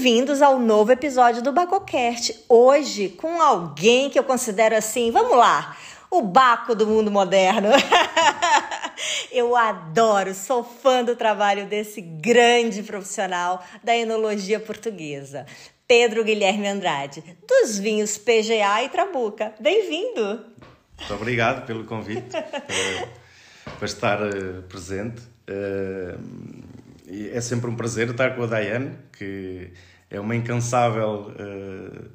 Bem-vindos ao novo episódio do Bacocast. Hoje com alguém que eu considero assim, vamos lá, o Baco do mundo moderno. eu adoro, sou fã do trabalho desse grande profissional da enologia portuguesa. Pedro Guilherme Andrade, dos vinhos PGA e Trabuca. Bem-vindo! Muito obrigado pelo convite, para, estar uh, presente. Uh, é sempre um prazer estar com a Daiane, que é uma incansável uh,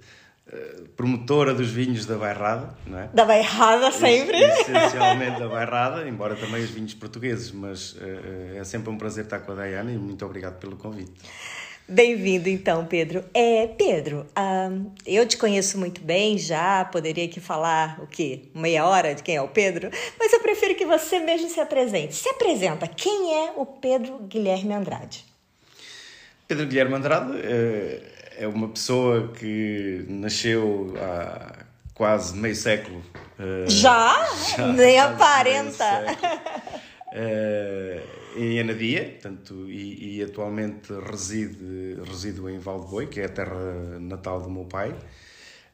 promotora dos vinhos da Bairrada, não é? Da Bairrada sempre? Essencialmente da Bairrada, embora também os vinhos portugueses, mas uh, é sempre um prazer estar com a Daiane e muito obrigado pelo convite. Bem-vindo, então, Pedro. É, Pedro, um, eu te conheço muito bem já, poderia aqui falar o quê? Meia hora de quem é o Pedro, mas eu prefiro que você mesmo se apresente. Se apresenta, quem é o Pedro Guilherme Andrade? Pedro Guilherme Andrade é, é uma pessoa que nasceu há quase meio século. Eh, já? já Nem aparenta. Em Anadia, tanto, e, e, atualmente reside, resido em Valdeboi, que é a terra natal do meu pai.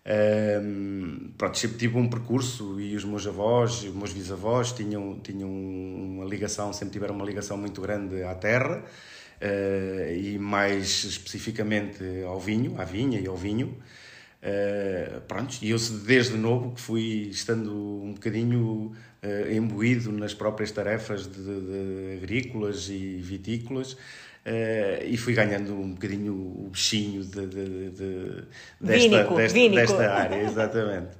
Um, pronto, sempre tive um percurso e os meus avós, os meus bisavós tinham, tinham uma ligação, sempre tiveram uma ligação muito grande à terra uh, e mais especificamente ao vinho, à vinha e ao vinho. Uh, pronto, e eu desde novo que fui estando um bocadinho uh, imbuído nas próprias tarefas de, de agrícolas e vitícolas uh, e fui ganhando um bocadinho o bichinho de, de, de desta, vínico, desta, vínico. desta área, exatamente.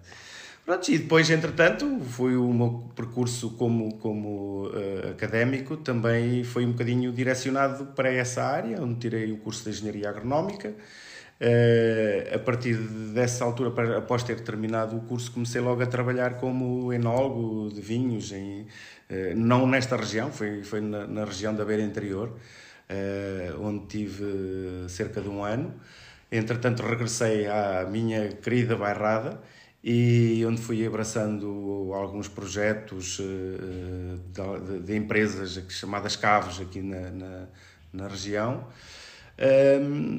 Pronto, e depois, entretanto, foi o meu percurso como, como uh, académico também foi um bocadinho direcionado para essa área, onde tirei o curso de Engenharia Agronómica, Uh, a partir dessa altura, após ter terminado o curso, comecei logo a trabalhar como enólogo de vinhos, em, uh, não nesta região, foi, foi na, na região da Beira Interior, uh, onde tive cerca de um ano. Entretanto, regressei à minha querida Bairrada e onde fui abraçando alguns projetos de, de, de, empresas chamadas Cavos aqui na, na, na região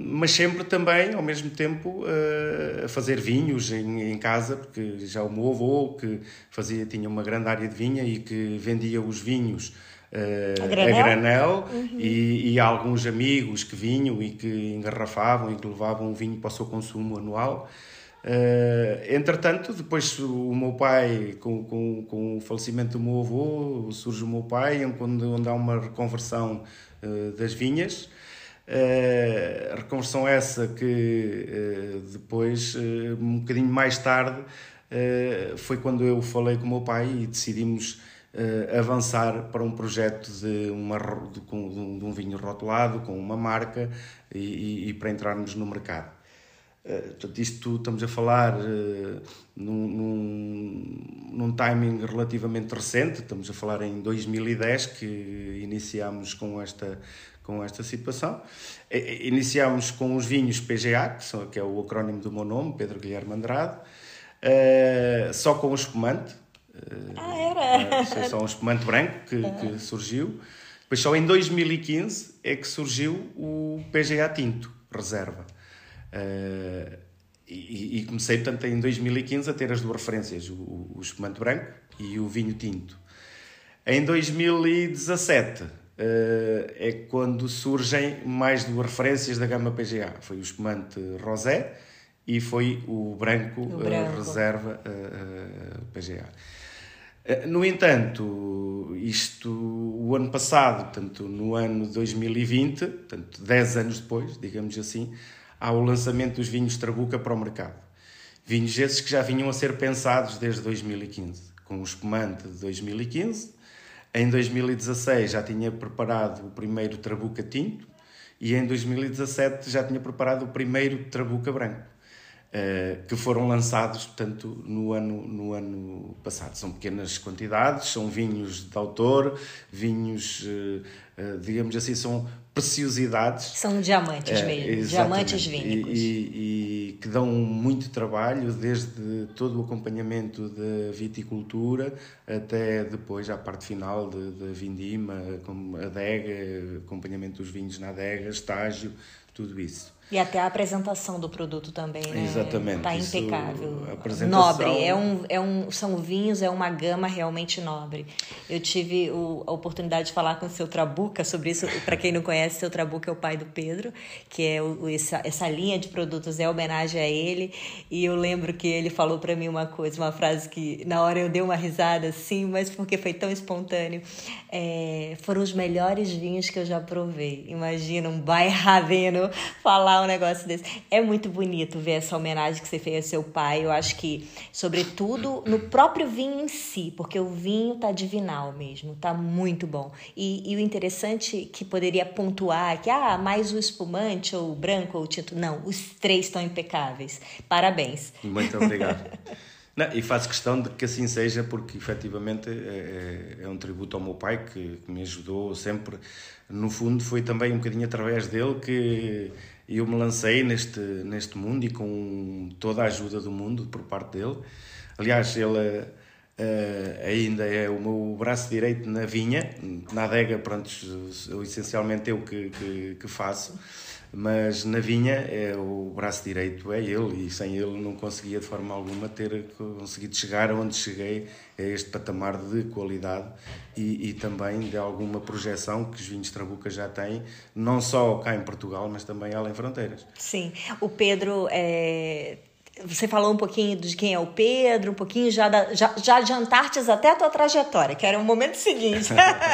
mas sempre também, ao mesmo tempo, uh, a fazer vinhos em, em, casa, porque já o meu avô, que fazia, tinha uma grande área de vinha e que vendia os vinhos uh, a granel, a granel uhum. e, e alguns amigos que vinham e que engarrafavam e que levavam o vinho para o seu consumo anual. Uh, entretanto, depois o meu pai, com, com, com o falecimento do meu avô, surge o meu pai, onde, onde há uma reconversão uh, das vinhas. Uh, reconversão essa que uh, depois, uh, um bocadinho mais tarde, foi quando eu falei com o meu pai e decidimos avançar para um projeto de, uma, de, de, um vinho rotulado, com uma marca e, e, para entrarmos no mercado. portanto, isto estamos a falar num, num timing relativamente recente, estamos a falar em 2010 que iniciámos com esta com esta situação. Iniciámos com os vinhos PGA, que, são, que é o acrónimo do meu nome, Pedro Guilherme Andrade, uh, só com o espumante. Uh, ah, era? Só um espumante branco que, que surgiu. Depois, só em 2015 é que surgiu o PGA Tinto, reserva. Uh, e, e, comecei, portanto, em 2015 a ter as duas referências, o, o espumante branco e o vinho tinto. Em 2017 uh, é quando surgem mais duas referências da gama PGA. Foi o espumante rosé e foi o branco, o branco. Uh, reserva uh, PGA. No entanto, isto, o ano passado, portanto, no ano 2020, portanto, 10 anos depois, digamos assim, há o lançamento dos vinhos Trabuca para o mercado. Vinhos esses que já vinham a ser pensados desde 2015, com o espumante de 2015, em 2016 já tinha preparado o primeiro Trabuca tinto e em 2017 já tinha preparado o primeiro Trabuca branco, uh, que foram lançados, portanto, no ano, no ano passado. São pequenas quantidades, são vinhos de autor, vinhos, uh, digamos assim, são preciosidades. São diamantes é, mesmo, diamantes vínicos. E, e, e, que dão muito trabalho, desde todo o acompanhamento da viticultura até depois à parte final da vindima, como adega, acompanhamento dos vinhos na adega, estágio, tudo isso. E até a apresentação do produto também, né? Exatamente. Está impecável. Apresentação... Nobre. É um, é um, são vinhos, é uma gama realmente nobre. Eu tive o, a oportunidade de falar com o seu Trabuca sobre isso. Para quem não conhece, o seu Trabuca é o pai do Pedro, que é o, essa, essa linha de produtos é homenagem a ele. E eu lembro que ele falou para mim uma coisa, uma frase que na hora eu dei uma risada assim, mas porque foi tão espontâneo. É, foram os melhores vinhos que eu já provei. Imagina um bairraveno falar um negócio desse. É muito bonito ver essa homenagem que você fez ao seu pai. Eu acho que, sobretudo, no próprio vinho em si, porque o vinho tá divinal mesmo, tá muito bom. E, e o interessante que poderia pontuar que, ah, mais o espumante, ou o branco, ou o tinto. Não, os três estão impecáveis. Parabéns. Muito obrigado. Não, e faço questão de que assim seja, porque efetivamente é, é, é um tributo ao meu pai que, que, me ajudou sempre. No fundo, foi também um bocadinho através dele que e eu me lancei neste, neste mundo e com toda a ajuda do mundo por parte dele. Aliás, ele uh, ainda é o meu braço direito na vinha, na adega, pronto, eu, essencialmente eu que, que, que faço mas na vinha é o braço direito é ele e sem ele não conseguia de forma alguma ter conseguido chegar onde cheguei a este patamar de qualidade e, e também de alguma projeção que os vinhos Trabuca já têm, não só cá em Portugal, mas também além fronteiras. Sim, o Pedro é você falou um pouquinho de quem é o Pedro, um pouquinho já, da, já, já adiantar-te até a tua trajetória, que era o momento seguinte.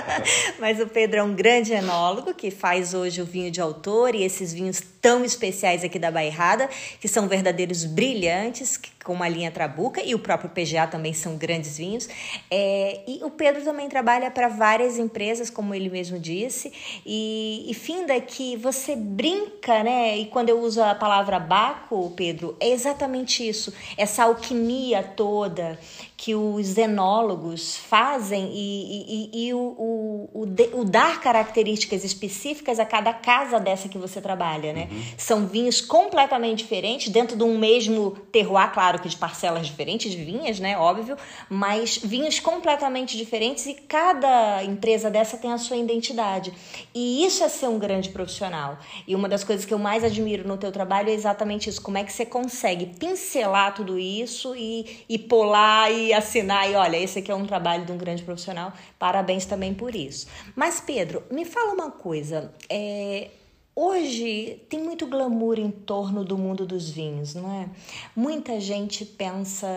Mas o Pedro é um grande enólogo que faz hoje o vinho de autor e esses vinhos tão especiais aqui da Bairrada, que são verdadeiros brilhantes, com uma linha Trabuca, e o próprio PGA também são grandes vinhos. É, e o Pedro também trabalha para várias empresas, como ele mesmo disse, e, e finda que você brinca, né? E quando eu uso a palavra Baco, Pedro, é exatamente isso, essa alquimia toda que os enólogos fazem e, e, e o, o, o, de, o, dar características específicas a cada casa dessa que você trabalha, né? Uhum. São vinhos completamente diferentes, dentro de um mesmo terroir, claro que de parcelas diferentes de vinhas, né? Óbvio, mas vinhos completamente diferentes e cada empresa dessa tem a sua identidade. E isso é ser um grande profissional. E uma das coisas que eu mais admiro no teu trabalho é exatamente isso, como é que você consegue pincelar tudo isso e, e polar e assinar e olha, esse aqui é um trabalho de um grande profissional. Parabéns também por isso. Mas Pedro, me fala uma coisa. É, Hoje tem muito glamour em torno do mundo dos vinhos, não é? Muita gente pensa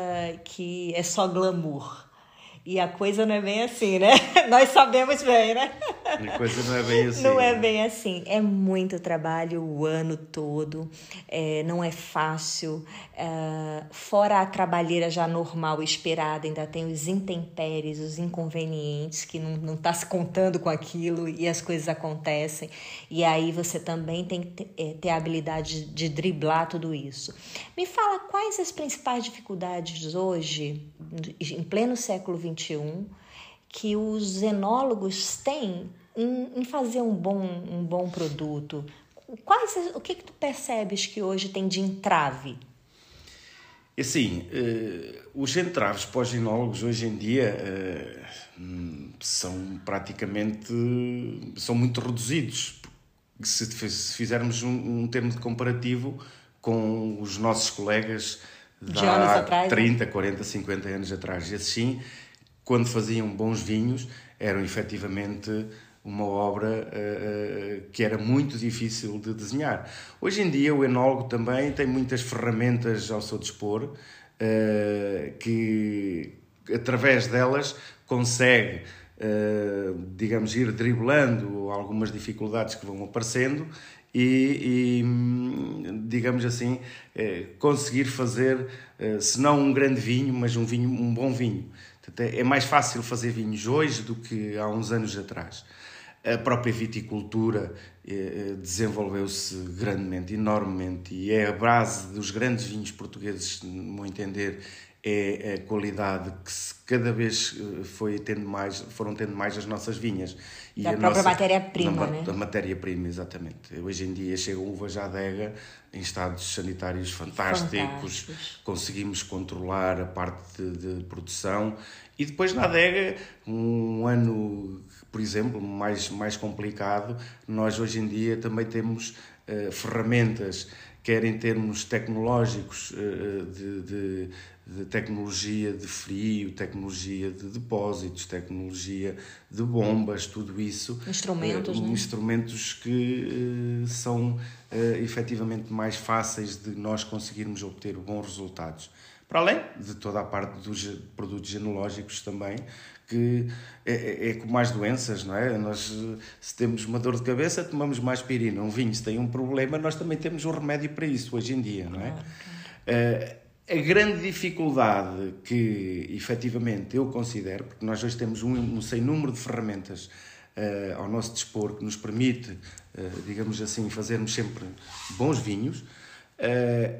que é só glamour. E a coisa não é bem assim, né? Nós sabemos bem, né? A coisa não é bem assim. Não é bem assim. É muito trabalho o ano todo, é, não é fácil. É, fora a trabalheira já normal, esperada, ainda tem os intempéries, os inconvenientes, que não está se contando com aquilo e as coisas acontecem. E aí você também tem que ter, é, ter a habilidade de driblar tudo isso. Me fala quais as principais dificuldades hoje, em pleno século XXI, 2021 que os enólogos têm em, em, fazer um bom, um bom produto? Quais, o que, que tu percebes que hoje tem de entrave? Assim, uh, os entraves para os enólogos hoje em dia uh, são praticamente são muito reduzidos. Se, se fizermos um, um, termo de comparativo com os nossos colegas de há atrás, 30, 40, 50 anos atrás, e assim quando faziam bons vinhos, eram efetivamente uma obra uh, que era muito difícil de desenhar. Hoje em dia, o enólogo também tem muitas ferramentas ao seu dispor, uh, que através delas consegue, uh, digamos, ir driblando algumas dificuldades que vão aparecendo e, e digamos assim, conseguir fazer, se não um grande vinho, mas um vinho, um bom vinho. É mais fácil fazer vinhos hoje do que há uns anos atrás. A própria viticultura eh, eh, desenvolveu-se grandemente, enormemente, e é a base dos grandes vinhos portugueses, no meu entender, é a qualidade que cada vez eh, foi tendo mais, foram tendo mais as nossas vinhas. E da a própria matéria-prima, né? Da matéria-prima, exatamente. Hoje em dia chega uva já adega em estados sanitários fantásticos, fantásticos. conseguimos controlar a parte de, de produção e depois na adega, um ano, por exemplo, mais, mais complicado, nós hoje em dia também temos ferramentas, quer em termos tecnológicos, de, de, de, tecnologia de frio, tecnologia de depósitos, tecnologia de bombas, tudo isso. Instrumentos, né? Instrumentos que são efetivamente mais fáceis de nós conseguirmos obter bons resultados. Para além de toda a parte dos produtos genológicos também, que é, é, é com mais doenças, não é? Nós, se temos uma dor de cabeça, tomamos mais aspirina. Um vinho, se tem um problema, nós também temos um remédio para isso hoje em dia, não é? Uh, a grande dificuldade que, efetivamente, eu considero, porque nós hoje temos um, um sem número de ferramentas uh, ao nosso dispor que nos permite, uh, digamos assim, fazermos sempre bons vinhos,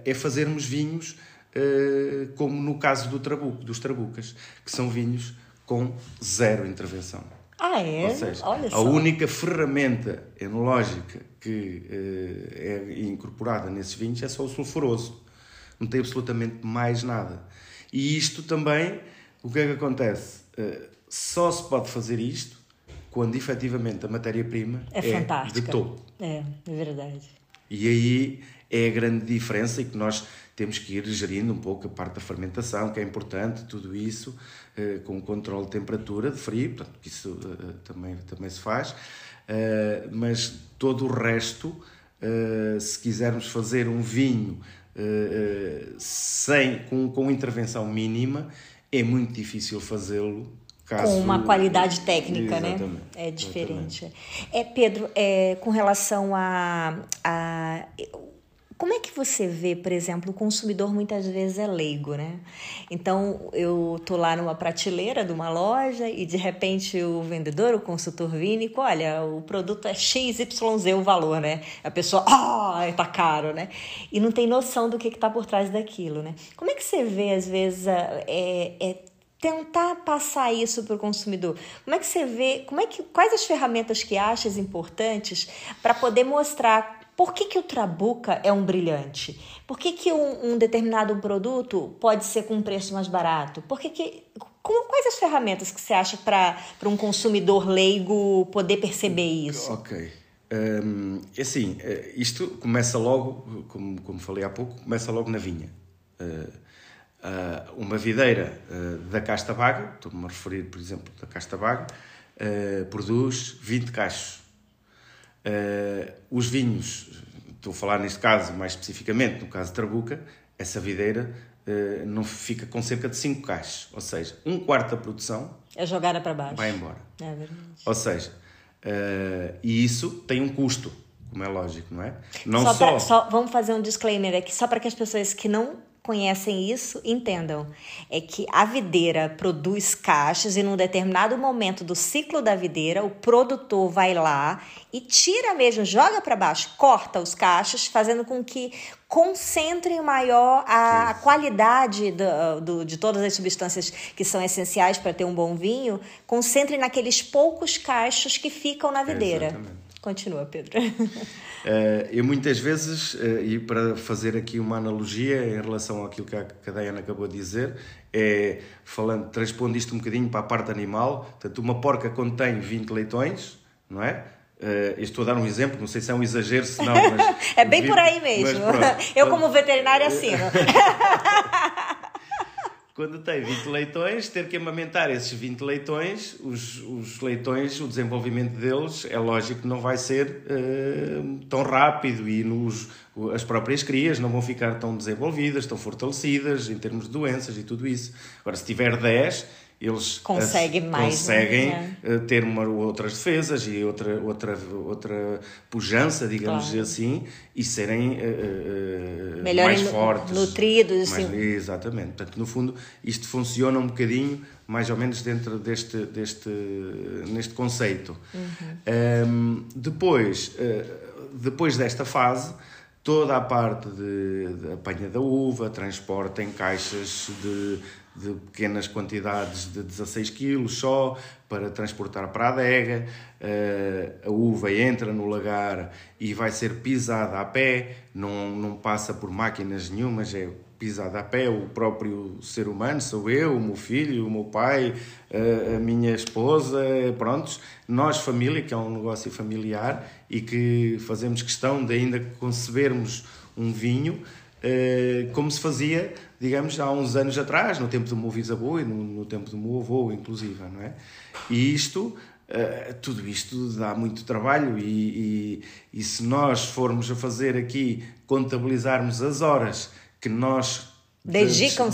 é fazermos vinhos como no caso do trabuco, dos trabucas, que são vinhos com zero intervenção. Ah, é? Ou seja, Olha a única ferramenta enológica que uh, é incorporada nesses vinhos é só o sulfuroso. Não tem absolutamente mais nada. E isto também, o que é que acontece? Uh, só se pode fazer isto quando efetivamente a matéria-prima é, é de topo. É, é verdade. E aí é a grande diferença e que nós temos que ir gerindo um pouco a parte da fermentação, que é importante, tudo isso, eh, com controle de temperatura, de frio, portanto, isso eh, também, também se faz, eh, mas todo o resto, se quisermos fazer um vinho sem, com, com intervenção mínima, é muito difícil fazê-lo Caso... com uma qualidade técnica, Exatamente. né? É diferente. Exatamente. É Pedro, é, com relação a, a como é que você vê, por exemplo, o consumidor muitas vezes é leigo, né? Então, eu tô lá numa prateleira de uma loja e de repente o vendedor, o consultor vínico, olha, o produto é XYZ o valor, né? A pessoa, ah, oh, tá caro, né? E não tem noção do que está por trás daquilo, né? Como é que você vê, às vezes, é, é tentar passar isso para o consumidor. Como é que você vê, como é que, quais as ferramentas que achas importantes para poder mostrar por que, que o Trabuca é um brilhante? Por que, que um, um determinado produto pode ser com um preço mais barato? Por que, que quais as ferramentas que você acha para um consumidor leigo poder perceber isso? Ok. Um, assim, eh, isto começa logo, como, como falei há pouco, começa logo na vinha. Uh, uh, uma videira uh, da casta vaga, estou-me a referir, por exemplo, da casta vaga, produz 20 cachos Uh, os vinhos, estou a falar neste caso mais especificamente, no caso de Trabuca, essa videira uh, não fica com cerca de 5 caixas, ou seja, um quarto da produção é jogada para baixo. Vai embora. É verdade. Ou seja, uh, e isso tem um custo, como é lógico, não é? Não só, só... Pra, só vamos fazer um disclaimer aqui, só para que as pessoas que não conhecem isso entendam. É que a videira produz caixas e num determinado momento do ciclo da videira, o produtor vai lá e tira mesmo, joga para baixo, corta os cachos, fazendo com que concentre maior a, a qualidade do, do, de todas as substâncias que são essenciais para ter um bom vinho, concentre naqueles poucos cachos que ficam na videira. Exatamente. Continua, Pedro. Uh, eu muitas vezes, uh, e para fazer aqui uma analogia em relação àquilo que a, que a Diana acabou de dizer, é falando, transpondo isto um bocadinho para a parte animal, portanto, uma porca contém 20 leitões, não é? Uh, estou a dar um exemplo, não sei se é um exagero, se não, mas... é bem 20, por aí mesmo. Eu, como veterinária, assino. Quando tem 20 leitões, ter que amamentar esses 20 leitões, os, os leitões, o desenvolvimento deles, é lógico que não vai ser uh, tão rápido e nos, as próprias crias não vão ficar tão desenvolvidas, tão fortalecidas em termos de doenças e tudo isso. Agora, se tiver 10, eles conseguem, mais, conseguem né? Eh, ter uma, outras defesas e outra, outra, outra pujança, digamos claro. assim, e serem uh, uh, mais fortes. Nutridos. Mais, exatamente. Portanto, no fundo, isto funciona um bocadinho mais ou menos dentro deste, deste neste conceito. Uhum. Um, depois, uh, depois desta fase, toda a parte de, de apanha da uva, transporte em caixas de de pequenas quantidades de 16 quilos só para transportar para a adega. a uva entra no lagar e vai ser pisada a pé, não, não passa por máquinas nenhumas, é pisada a pé, o próprio ser humano, sou eu, o meu filho, o meu pai, a minha esposa, prontos, nós família, que é um negócio familiar e que fazemos questão de ainda concebermos um vinho eh, como se fazia, digamos, há uns anos atrás, no tempo do meu bisavô e no, no tempo do meu avô, inclusive, não é? E isto Uh, tudo isto dá muito trabalho e, e, e, se nós formos a fazer aqui, contabilizarmos as horas que nós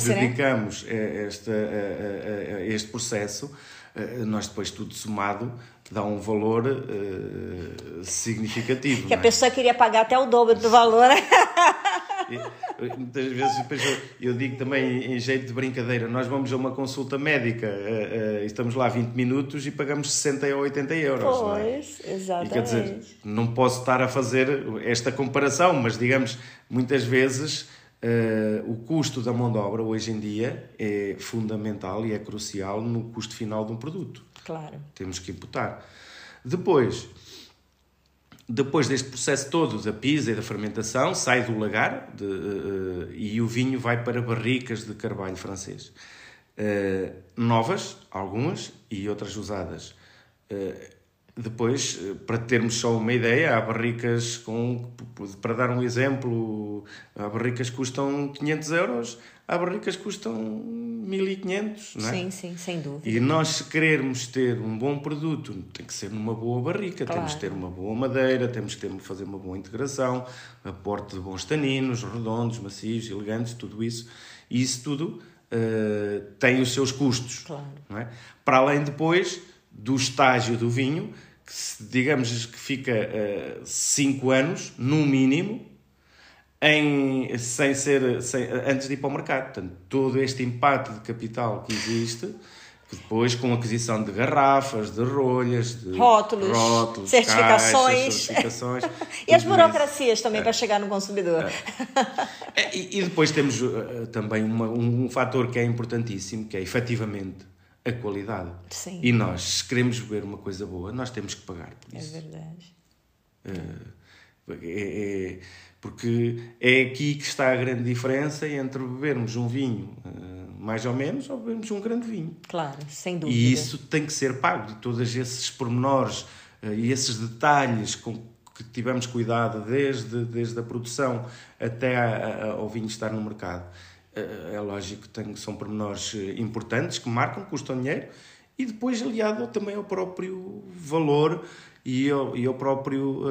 né? dedicamos a, este, a, a, a, este processo, uh, nós depois tudo somado dá um valor uh, significativo. Que a é? pessoa queria pagar até o dobro do valor. Muitas vezes eu, eu digo também em jeito de brincadeira, nós vamos a uma consulta médica, uh, uh, estamos lá 20 minutos e pagamos 60 ou 80 euros. Pois, é? exatamente. E, quer dizer, não posso estar a fazer esta comparação, mas digamos, muitas vezes Uh, o custo da mão de obra hoje em dia é fundamental e é crucial no custo final de um produto. Claro. Temos que imputar. Depois, depois deste processo todo da pisa e da fermentação, sai do lagar de, uh, e o vinho vai para barricas de carvalho francês. Uh, novas, algumas, e outras usadas. Uh, depois, para termos só uma ideia, há barricas com, para dar um exemplo, há barricas que custam 500 euros, há barricas que custam 1500, não é? Sim, sim, sem dúvida. E nós, se querermos ter um bom produto, tem que ser numa boa barrica, claro. temos que ter uma boa madeira, temos que ter, fazer uma boa integração, aporte de bons taninos, redondos, macios, elegantes, tudo isso. E isso tudo uh, tem os seus custos. Claro. Não é? Para além depois do estágio do vinho, que digamos que fica 5 uh, anos, no mínimo, em, sem ser, sem, antes de ir para o mercado. Portanto, todo este impacto de capital que existe, que depois com aquisição de garrafas, de rolhas, de rótulos, rótulos certificações, caixas, certificações e as burocracias isso. também é. para chegar no consumidor. É. E, e, depois temos uh, também uma, um, um fator que é importantíssimo, que é efetivamente a qualidade. Sim. E nós, se queremos beber uma coisa boa, nós temos que pagar por é isso. É verdade. Uh, é, é porque é aqui que está a grande diferença entre bebermos um vinho uh, mais ou menos ou bebermos um grande vinho. Claro, sem dúvida. E isso tem que ser pago, de todos esses pormenores uh, e esses detalhes com que tivemos cuidado desde, desde a produção até a, a, ao vinho estar no mercado. Uh, é lógico que tem, são pormenores importantes que marcam, custam dinheiro e depois aliado também ao próprio valor e ao, e ao próprio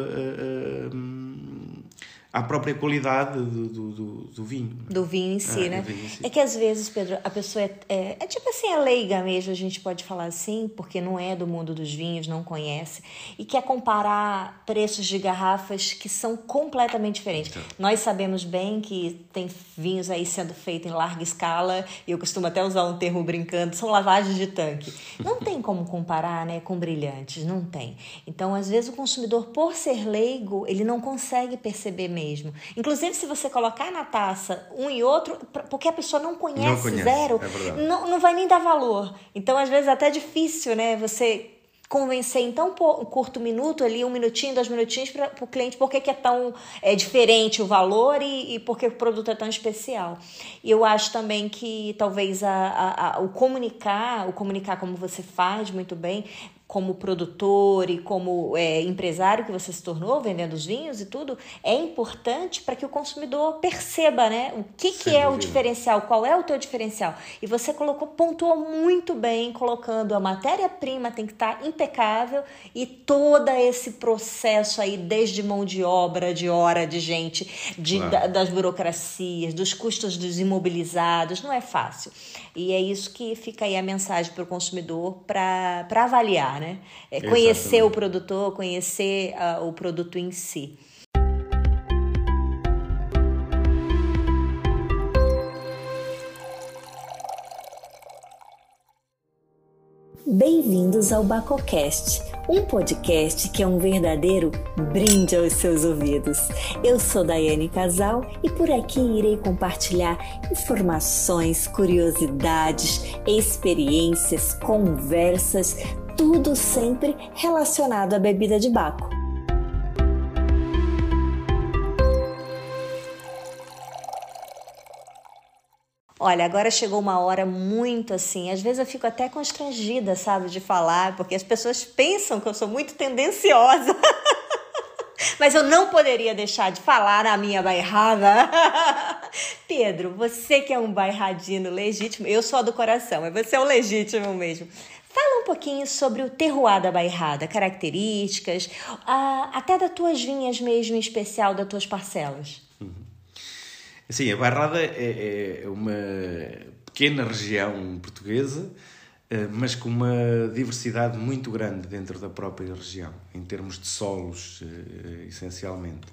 à própria qualidade do, do, do, do vinho. Do vinho em si, é, né? Em si. É que às vezes, Pedro, a pessoa é, é, é, tipo assim, a leiga mesmo, a gente pode falar assim, porque não é do mundo dos vinhos, não conhece, e quer comparar preços de garrafas que são completamente diferentes. Então. Nós sabemos bem que tem vinhos aí sendo feitos em larga escala, e eu costumo até usar um termo brincando, são lavagens de tanque. Não tem como comparar, né, com brilhantes, não tem. Então, às vezes, o consumidor, por ser leigo, ele não consegue perceber mesmo mesmo. Inclusive, se você colocar na taça um e outro, porque a pessoa não conhece, não conhece zero, é não, não vai nem dar valor. Então, às vezes, é até difícil, né? Você convencer em tão curto minuto ali, um minutinho, dois minutinhos para o cliente porque que é tão é, diferente o valor e, e porque o produto é tão especial. E eu acho também que talvez a, a, a, o comunicar, o comunicar como você faz muito bem, como produtor e como é, empresário que você se tornou, vendendo os vinhos e tudo, é importante para que o consumidor perceba né, o que, que é o diferencial, qual é o teu diferencial. E você colocou, pontuou muito bem, colocando a matéria-prima tem que estar tá impecável e todo esse processo aí, desde mão de obra, de hora, de gente, de, claro. da, das burocracias, dos custos dos imobilizados, não é fácil. E é isso que fica aí a mensagem para o consumidor para avaliar, né? É conhecer Exatamente. o produtor, conhecer uh, o produto em si. Bem-vindos ao Bacocast um podcast que é um verdadeiro brinde aos seus ouvidos. Eu sou Daiane Casal e por aqui irei compartilhar informações, curiosidades, experiências, conversas, tudo sempre relacionado à bebida de Baco. Olha, agora chegou uma hora muito assim. Às vezes eu fico até constrangida, sabe, de falar, porque as pessoas pensam que eu sou muito tendenciosa. Mas eu não poderia deixar de falar a minha bairrada. Pedro, você que é um bairradino legítimo, eu sou a do coração, mas você é o legítimo mesmo. Fala um pouquinho sobre o terroir da bairrada, características, até das tuas vinhas mesmo, em especial das tuas parcelas. Sim, a Bairrada é, é uma pequena região portuguesa, eh, mas com uma diversidade muito grande dentro da própria região, em termos de solos, eh, essencialmente.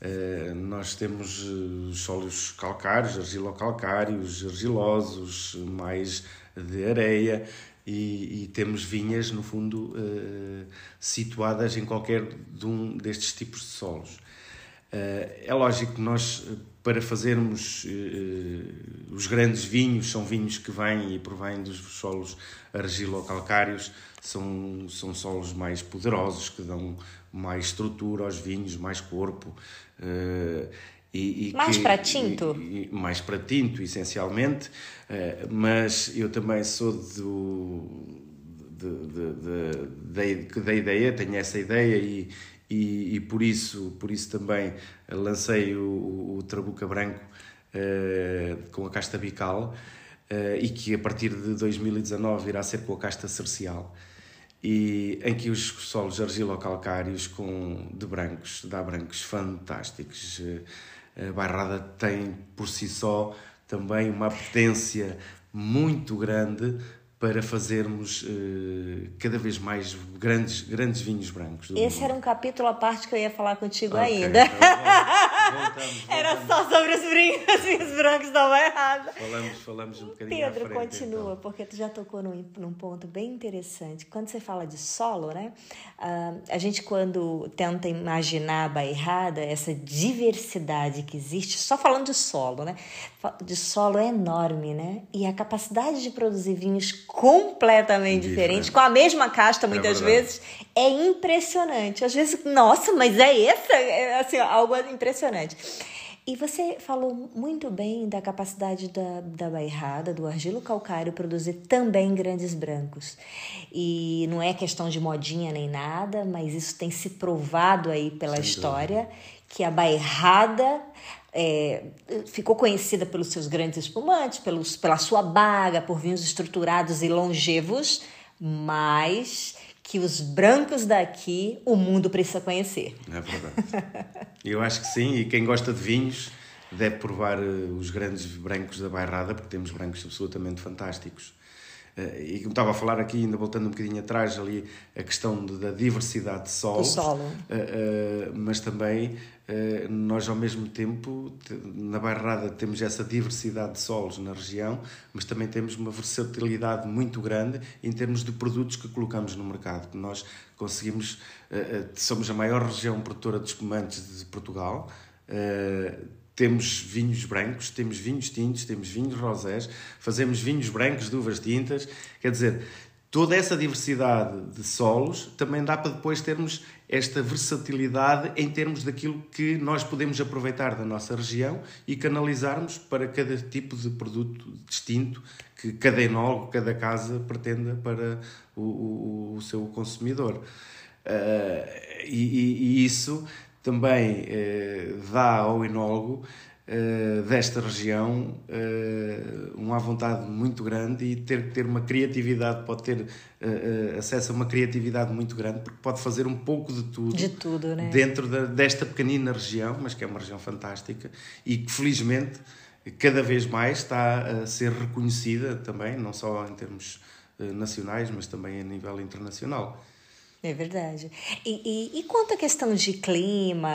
Eh, nós temos solos calcários, argilocalcários, argilosos, mais de areia, e, e, temos vinhas, no fundo, situadas em qualquer de um destes tipos de solos. é lógico que nós para fazermos os grandes vinhos, são vinhos que vêm e provêm dos solos argilocalcários, são, são solos mais poderosos, que dão mais estrutura aos vinhos, mais corpo. E, e mais que, para tinto? E, mais para tinto, essencialmente, uh, mas eu também sou do, de, de, da ideia, tenho essa ideia e, e, e, por isso por isso também lancei o, o Trabuca Branco uh, com a casta bical uh, e que a partir de 2019 irá ser com a casta cercial e em que os solos argilocalcários com de brancos dá brancos fantásticos a bairrada tem por si só também uma potência muito grande para fazermos uh, cada vez mais grandes, grandes vinhos brancos. Esse mundo. era um capítulo à parte que eu ia falar contigo okay, ainda. Então, voltamos, voltamos. Era só sobre os vinhos brancos da errada. Falamos, falamos um bocadinho Pedro, frente, continua, então. porque tu já tocou num, num ponto bem interessante. Quando você fala de solo, né? Uh, a gente quando tenta imaginar a bairrada, essa diversidade que existe, só falando de solo, né? De solo é enorme, né? E a capacidade de produzir vinhos completamente diferente, com a mesma casta é muitas é vezes, é impressionante. Às vezes, nossa, mas é essa? É assim, algo impressionante. E você falou muito bem da capacidade da, da bairrada, do argilo calcário, produzir também grandes brancos. E não é questão de modinha nem nada, mas isso tem se provado aí pela Sem história, dúvida. que a bairrada é, ficou conhecida pelos seus grandes espumantes, pelos, pela sua baga, por vinhos estruturados e longevos, mas que os brancos daqui o mundo precisa conhecer. É verdade. Eu acho que sim, e quem gosta de vinhos deve provar eh, os grandes brancos da Bairrada, porque temos brancos absolutamente fantásticos. Eh, e como estava a falar aqui, ainda voltando um bocadinho atrás, ali a questão da diversidade de solo, solo. Eh, mas também eh, nós ao mesmo tempo na Bairrada temos essa diversidade de solos na região, mas também temos uma versatilidade muito grande em termos de produtos que colocamos no mercado. Nós conseguimos, eh, eh, somos a maior região produtora de espumantes de Portugal, temos vinhos brancos, temos vinhos tintos, temos vinhos rosés, fazemos vinhos brancos de uvas tintas, quer dizer, toda essa diversidade de solos também dá para depois termos esta versatilidade em termos daquilo que nós podemos aproveitar da nossa região e canalizarmos para cada tipo de produto distinto que cada enólogo, cada casa pretenda para o, o, o seu consumidor. Uh, e, e, isso também uh, dá ao enólogo uh, desta região uh, uma vontade muito grande e ter ter uma criatividade, pode ter acesso a uma criatividade muito grande, porque pode fazer um pouco de tudo, de tudo né? dentro da, desta pequenina região, mas que é uma região fantástica e que felizmente cada vez mais está a ser reconhecida também, não só em termos nacionais, mas também a nível internacional. É verdade. E, e, e quanto à questão de clima,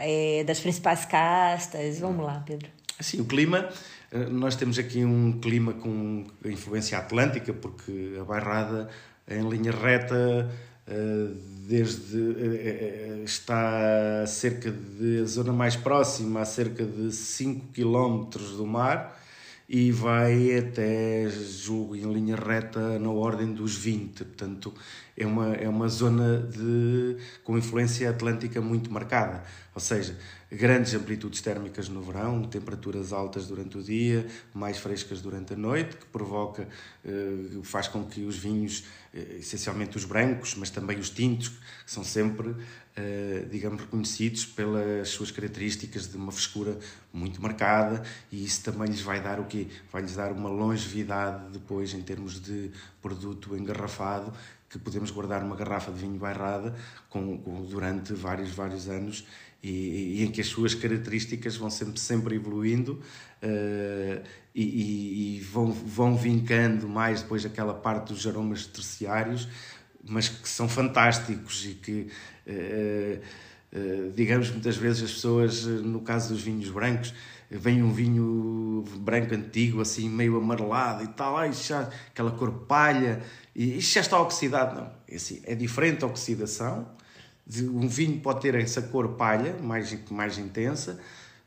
é, das principais castas? Vamos lá, Pedro. Sim, o clima, eh, nós temos aqui um clima com influência atlântica, porque a Bairrada, em linha reta, desde está cerca de a zona mais próxima a cerca de 5 km do mar e vai até, julgo, em linha reta na ordem dos 20. Portanto, é uma, é uma zona de, com influência atlântica muito marcada. Ou seja, grandes amplitudes térmicas no verão, temperaturas altas durante o dia, mais frescas durante a noite, que provoca, eh, faz com que os vinhos, eh, essencialmente os brancos, mas também os tintos, que são sempre eh, digamos, reconhecidos pelas suas características de uma frescura muito marcada e isso também lhes vai dar o quê? Vai-lhes dar uma longevidade depois em termos de produto engarrafado que podemos guardar uma garrafa de vinho bairrada com, com durante vários, vários anos e, e, em que as suas características vão sempre, sempre evoluindo uh, e, e, vão, vão vincando mais depois aquela parte dos aromas terciários mas que são fantásticos e que, eh, eh, digamos, muitas vezes as pessoas, no caso dos vinhos brancos, vem um vinho branco antigo, assim, meio amarelado e tal, ai, já, aquela cor palha, e isto já está oxidado. Não, é, assim, é diferente a oxidação. Um vinho pode ter essa cor palha, mais, mais intensa,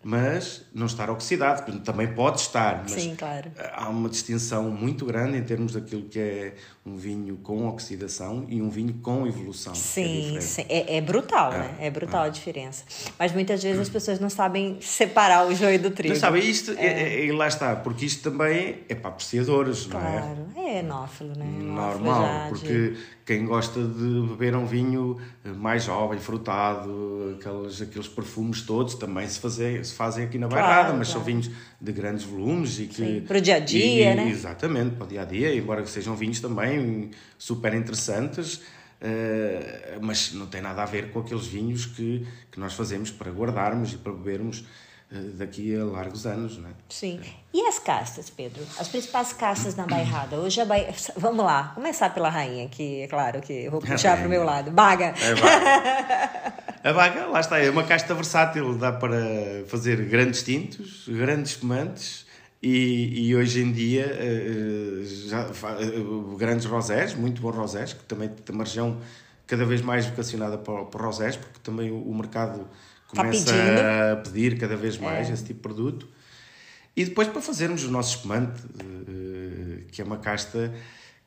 mas não estar oxidado, também pode estar, mas Sim, claro. há uma distinção muito grande em termos daquilo que é um vinho com oxidação e um vinho com evolução. Sim, é, sim. é, é brutal, é, né? É brutal é. a diferença. Mas muitas vezes as pessoas não sabem separar o joio do trigo. Não sabem, isto, é. é. é. e lá está, porque isto também é para apreciadores, claro. não é? Claro, é enófilo, né? Normal, porque quem gosta de beber um vinho mais jovem, frutado, aqueles, aqueles perfumes todos também se, fazer, se fazem aqui na claro, Bairrada, mas claro. são vinhos de grandes volumes e que... Sim, para o dia a dia, e, né? Exatamente, para o dia a dia, embora sejam vinhos também super interessantes, uh, mas não tem nada a ver com aqueles vinhos que, que nós fazemos para guardarmos e para bebermos daqui a largos anos, né? Sim. E as castas, Pedro? As principais castas na Bairrada. Hoje a Bairrada... Vamos lá, começar pela rainha, que é claro que eu vou puxar para o meu lado. Baga. É, baga. A baga, lá está, é uma casta versátil, dá para fazer grandes tintos, grandes espumantes e, e hoje em dia eh, já, eh, grandes rosés, muito bons rosés, que também tem uma região cada vez mais vocacionada para, para rosés, porque também o mercado Tá começa tá a pedir cada vez mais é. esse tipo de produto. E depois para fazermos o nosso espumante, eh, que é uma casta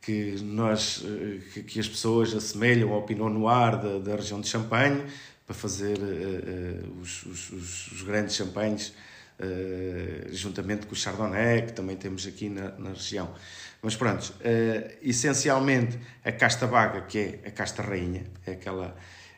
que nós eh, que as pessoas assemelham ao Pinot Noir da, da região de Champagne para fazer uh, os, os, os, grandes champanhes uh, juntamente com o Chardonnay que também temos aqui na, na região mas pronto, uh, essencialmente a casta vaga que é a casta rainha é aquela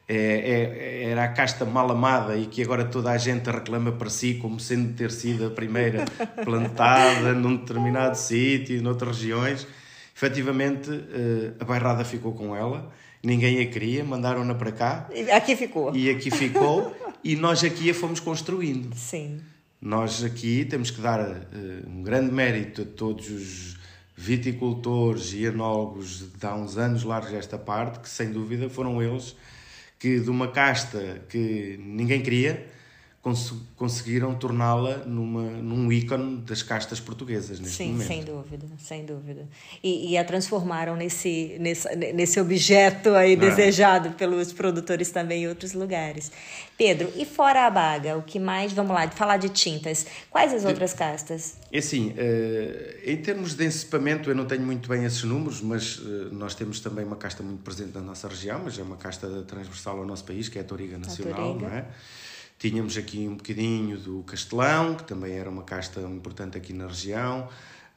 é, é, era a casta mal amada e que agora toda a gente reclama para si como sendo ter sido a primeira plantada num determinado sítio, noutras regiões. Efetivamente, eh, a bairrada ficou com ela, ninguém a queria, mandaram-na para cá. Aqui ficou. E aqui ficou, e nós aqui a fomos construindo. Sim. Nós aqui temos que dar uh, um grande mérito a todos os viticultores e enólogos de há uns anos largos esta parte, que sem dúvida foram eles que de uma casta que ninguém queria, cons conseguiram torná-la num ícone das castas portuguesas neste Sim, momento. sem dúvida, sem dúvida. E, e, a transformaram nesse, nesse, nesse objeto aí é. desejado pelos produtores também em outros lugares. Pedro, e fora a baga, o que mais, vamos lá, falar de tintas, quais as outras castas? É assim, uh, em termos de encipamento, eu não tenho muito bem esses números, mas uh, nós temos também uma casta muito presente na nossa região, mas é uma casta transversal ao nosso país, que é a Toriga Nacional, a Toriga. não é? Tínhamos aqui um bocadinho do Castelão, que também era uma casta importante aqui na região,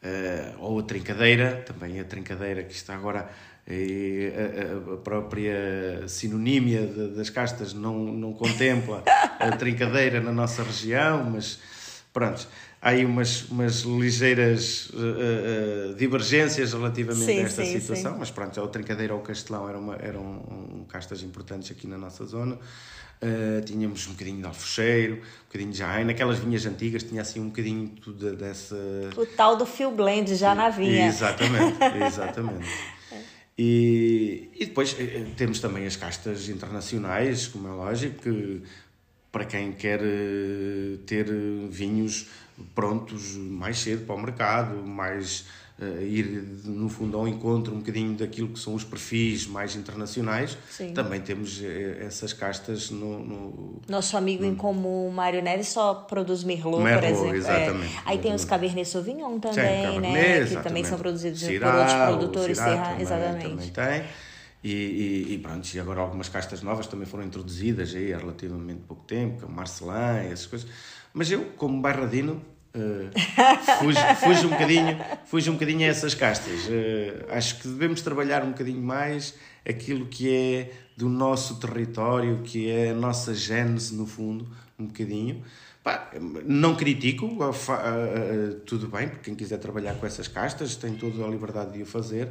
uh, ou a Trincadeira, também a Trincadeira que está agora e a, a, própria sinonímia das castas não, não contempla a trincadeira na nossa região, mas pronto, há aí umas, umas ligeiras uh, uh, divergências relativamente sim, a esta sim, situação, sim. mas pronto, a trincadeira ou o castelão eram, eram um, castas importantes aqui na nossa zona. Uh, tínhamos um bocadinho de alfocheiro, um bocadinho de jain, naquelas vinhas antigas tinha assim um bocadinho tudo dessa... O tal do fio blend já na vinha. Exatamente, exatamente. e, e depois temos também as castas internacionais, como é lógico, que para quem quer ter vinhos prontos mais cedo para o mercado, mais uh, ir, no fundo, ao encontro um bocadinho daquilo que são os perfis mais internacionais, Sim. também temos essas castas no... no Nosso amigo no... em comum, Mário Neves, só produz Merlot, Merlot por exemplo. exatamente. É. Aí tem os Cabernet Sauvignon também, Sim, né? Que também são produzidos Cirá, por outros produtores. Cirá, exatamente. Também tem. E, e, e, pronto, e agora algumas castas novas também foram introduzidas aí há relativamente pouco tempo, como Marcelin, essas coisas. Mas eu, como bairradino, uh, fujo, fujo, um bocadinho, fujo um bocadinho a essas castas. Uh, acho que devemos trabalhar um bocadinho mais aquilo que é do nosso território, que é a nossa gênese, no fundo, um bocadinho. Pá, não critico, uh, tudo bem, porque quem quiser trabalhar com essas castas tem toda a liberdade de o fazer,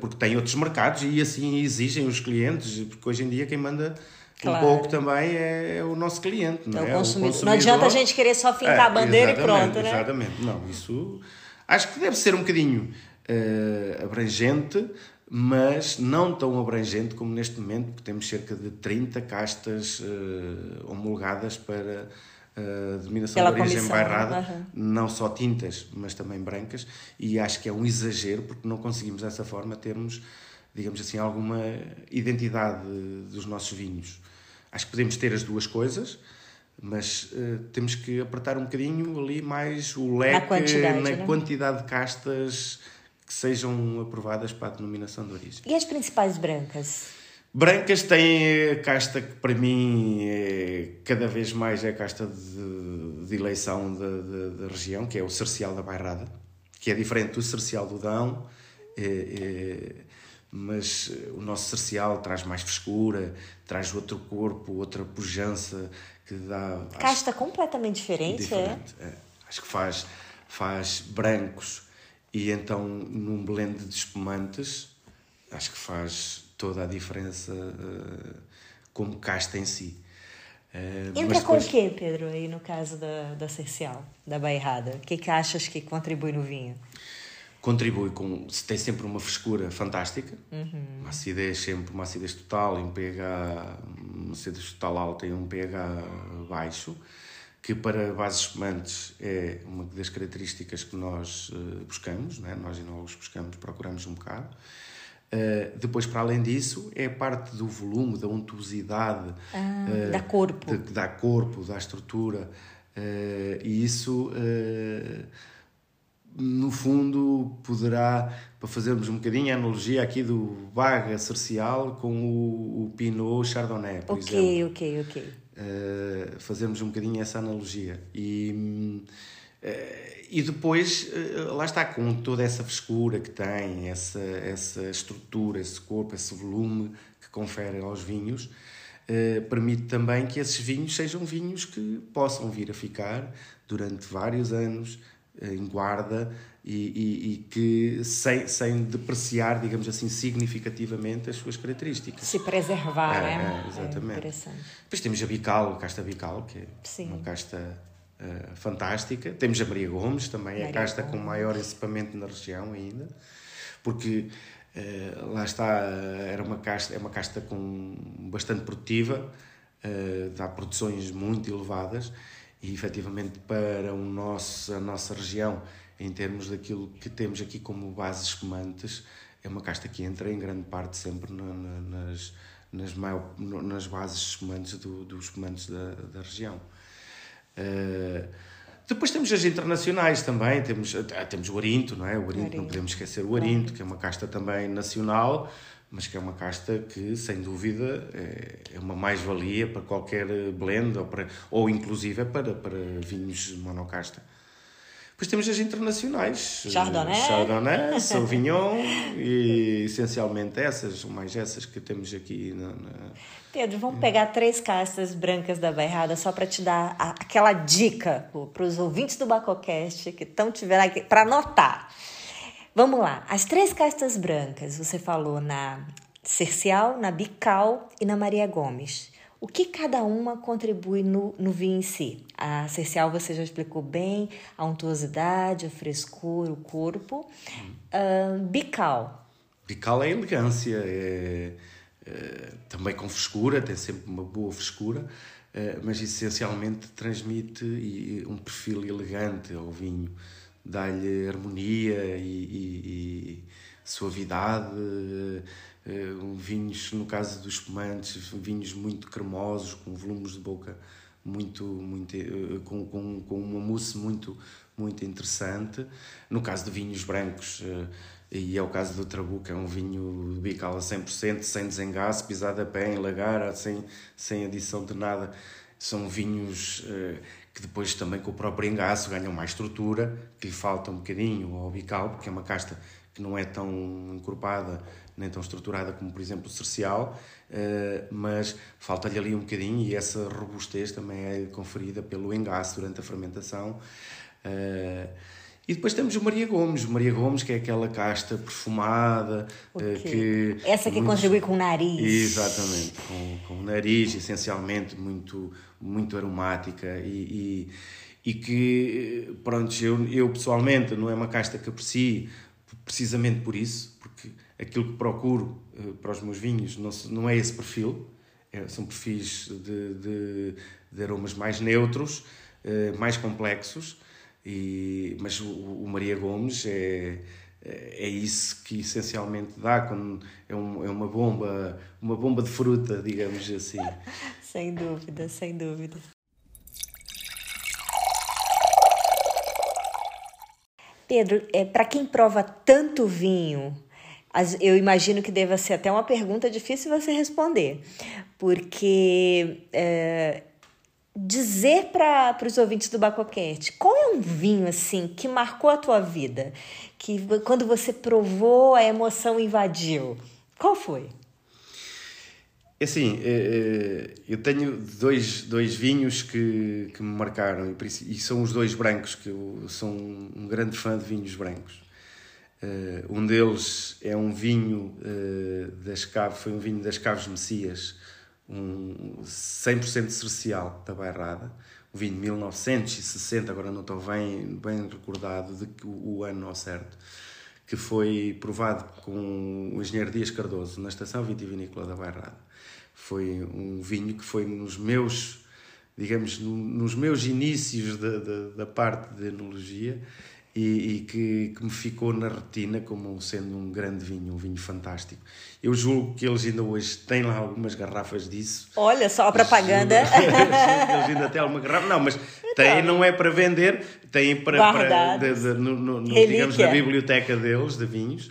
porque tem outros mercados e assim exigem os clientes, porque hoje em dia quem manda claro. um pouco também é, é, o nosso cliente, não é? é? O consumidor. Não adianta a gente querer só fincar é, a bandeira e pronto, né? Exatamente, não, isso acho que deve ser um bocadinho uh, abrangente, mas não tão abrangente como neste momento, porque temos cerca de 30 castas uh, homologadas para uh, denominação Pela de origem comissão. bairrada, uhum. não só tintas, mas também brancas, e acho que é um exagero porque não conseguimos dessa forma termos, digamos assim, alguma identidade dos nossos vinhos. Acho que podemos ter as duas coisas, mas uh, temos que apertar um bocadinho ali mais o leque na quantidade, na né? quantidade de castas que sejam aprovadas para a denominação de origem. E as principais brancas? Brancas têm a casta que para mim é, cada vez mais é a casta de, de eleição da região, que é o cercial da Bairrada, que é diferente do cercial do Dão, é, é, mas o nosso cercial traz mais frescura, traz outro corpo, outra pujança que dá. Casta completamente diferente, diferente é? é? Acho que faz, faz brancos e então num blend de espumantes, acho que faz toda a diferença uh, como casta em si. Uh, Entra com depois... o quê, Pedro, aí no caso da, da Cercial, da Bairrada? O que é que achas que contribui no vinho? Contribui com. tem sempre uma frescura fantástica, uhum. uma acidez sempre, uma acidez total um pH. uma acidez total alta e um pH baixo, que para bases espumantes é uma das características que nós uh, buscamos, né? nós enólogos buscamos, procuramos um bocado. Uh, depois, para além disso, é a parte do volume, da untuosidade, ah, uh, da corpo, de, da corpo, da estrutura, e isso, no fundo, poderá, para fazermos um bocadinho a analogia aqui do Baga Cercial com o, o Pinot Chardonnay, por okay, exemplo. Ok, ok, ok. fazermos um bocadinho essa analogia. E e depois, eh, lá está, com toda essa frescura que tem, essa, essa estrutura, esse corpo, esse volume que confere aos vinhos, eh, permite também que esses vinhos sejam vinhos que possam vir a ficar durante vários anos eh, em guarda e, e, e, que sem, sem depreciar, digamos assim, significativamente as suas características. Se preservar, é, né? É, exatamente. É Depois temos a bical, a casta bical, que é Sim. uma casta uh, fantástica. Temos a Maria Gomes, também Maria a casta Gomes. com maior equipamento na região ainda, porque uh, lá está, era uma casta, é uma casta com, bastante produtiva, uh, dá produções muito elevadas e efetivamente para o nosso, a nossa região, em termos daquilo que temos aqui como bases espumantes, é uma casta que entra em grande parte sempre na, na, nas, nas, maior, nas bases espumantes do, dos espumantes da, da região. Uh, depois temos as internacionais também, temos, uh, temos o Arinto, não é? O Arinto, Arinto. não podemos esquecer o Arinto, que é uma casta também nacional, mas que é uma casta que, sem dúvida, é, é uma mais-valia para qualquer blend ou, para, ou inclusive para, para vinhos monocasta. Depois temos as internacionais. Chardonnay. Chardonnay, Sauvignon e essencialmente essas, mais essas que temos aqui. Na, na... Pedro, vamos pegar três castas brancas da Bairrada só para te dar a, aquela dica para os ouvintes do Bacocast que estão aqui para anotar. Vamos lá. As três castas brancas, você falou na Cercial, na Bical e na Maria Gomes. O que cada uma contribui no, no vinho em si? A cercial você já explicou bem, a untuosidade, a frescura, o corpo. Uh, bical. Bical é elegância, é, é, também com frescura, tem sempre uma boa frescura, é, mas essencialmente transmite um perfil elegante ao vinho. Dá-lhe harmonia e, e, e suavidade. Uh, vinhos, no caso dos espumantes, vinhos muito cremosos, com volumes de boca muito, muito uh, com, com, com uma mousse muito, muito interessante. No caso de vinhos brancos, uh, e é o caso do Trabuco, é um vinho bical a 100%, sem desengaço, pisado a pé, em lagara, sem, sem adição de nada. São vinhos que depois também com o próprio engaço ganham mais estrutura, que lhe falta um bocadinho ao bical, porque é uma casta que não é tão encorpada nem tão estruturada como, por exemplo, o cercial, eh, mas falta-lhe ali um bocadinho e essa robustez também é conferida pelo engaço durante a fermentação. Eh, e depois temos o Maria Gomes, o Maria Gomes, que é aquela casta perfumada. Okay. Que Essa que muitos... contribui com o nariz. Exatamente, com, com o nariz, essencialmente muito, muito aromática e, e, e que, pronto, eu, eu pessoalmente não é uma casta que aprecio precisamente por isso, porque aquilo que procuro uh, para os meus vinhos não, não é esse perfil, é, são perfis de, de, de, aromas mais neutros, uh, mais complexos, e, mas o, o Maria Gomes é, é isso que essencialmente dá quando é, um, é uma bomba uma bomba de fruta digamos assim sem dúvida sem dúvida Pedro é para quem prova tanto vinho eu imagino que deva ser até uma pergunta difícil você responder porque é, dizer para os ouvintes do Bacoquete qual é um vinho assim que marcou a tua vida, que quando você provou a emoção invadiu. Qual foi? É assim, é, é, eu tenho dois, dois vinhos que, que me marcaram e são os dois brancos, que eu sou um grande fã de vinhos brancos. É, um deles é um vinho das Caves, foi um vinho das Caves Messias, um 100% cercial da Bairrada, um vinho de 1960, agora não estou bem, bem recordado de o ano ao certo, que foi provado com o engenheiro Dias Cardoso na estação vitivinícola da Bairrada. Foi um vinho que foi nos meus, digamos, no, nos meus inícios da, da, da parte de enologia e, e que, que, me ficou na retina como sendo um grande vinho, um vinho fantástico. Eu julgo que eles ainda hoje têm lá algumas garrafas disso. Olha só a propaganda. eles ainda têm alguma garrafa, não, mas têm, então. não é para vender, têm para, para de, de, no, no, digamos, na biblioteca deles, de vinhos.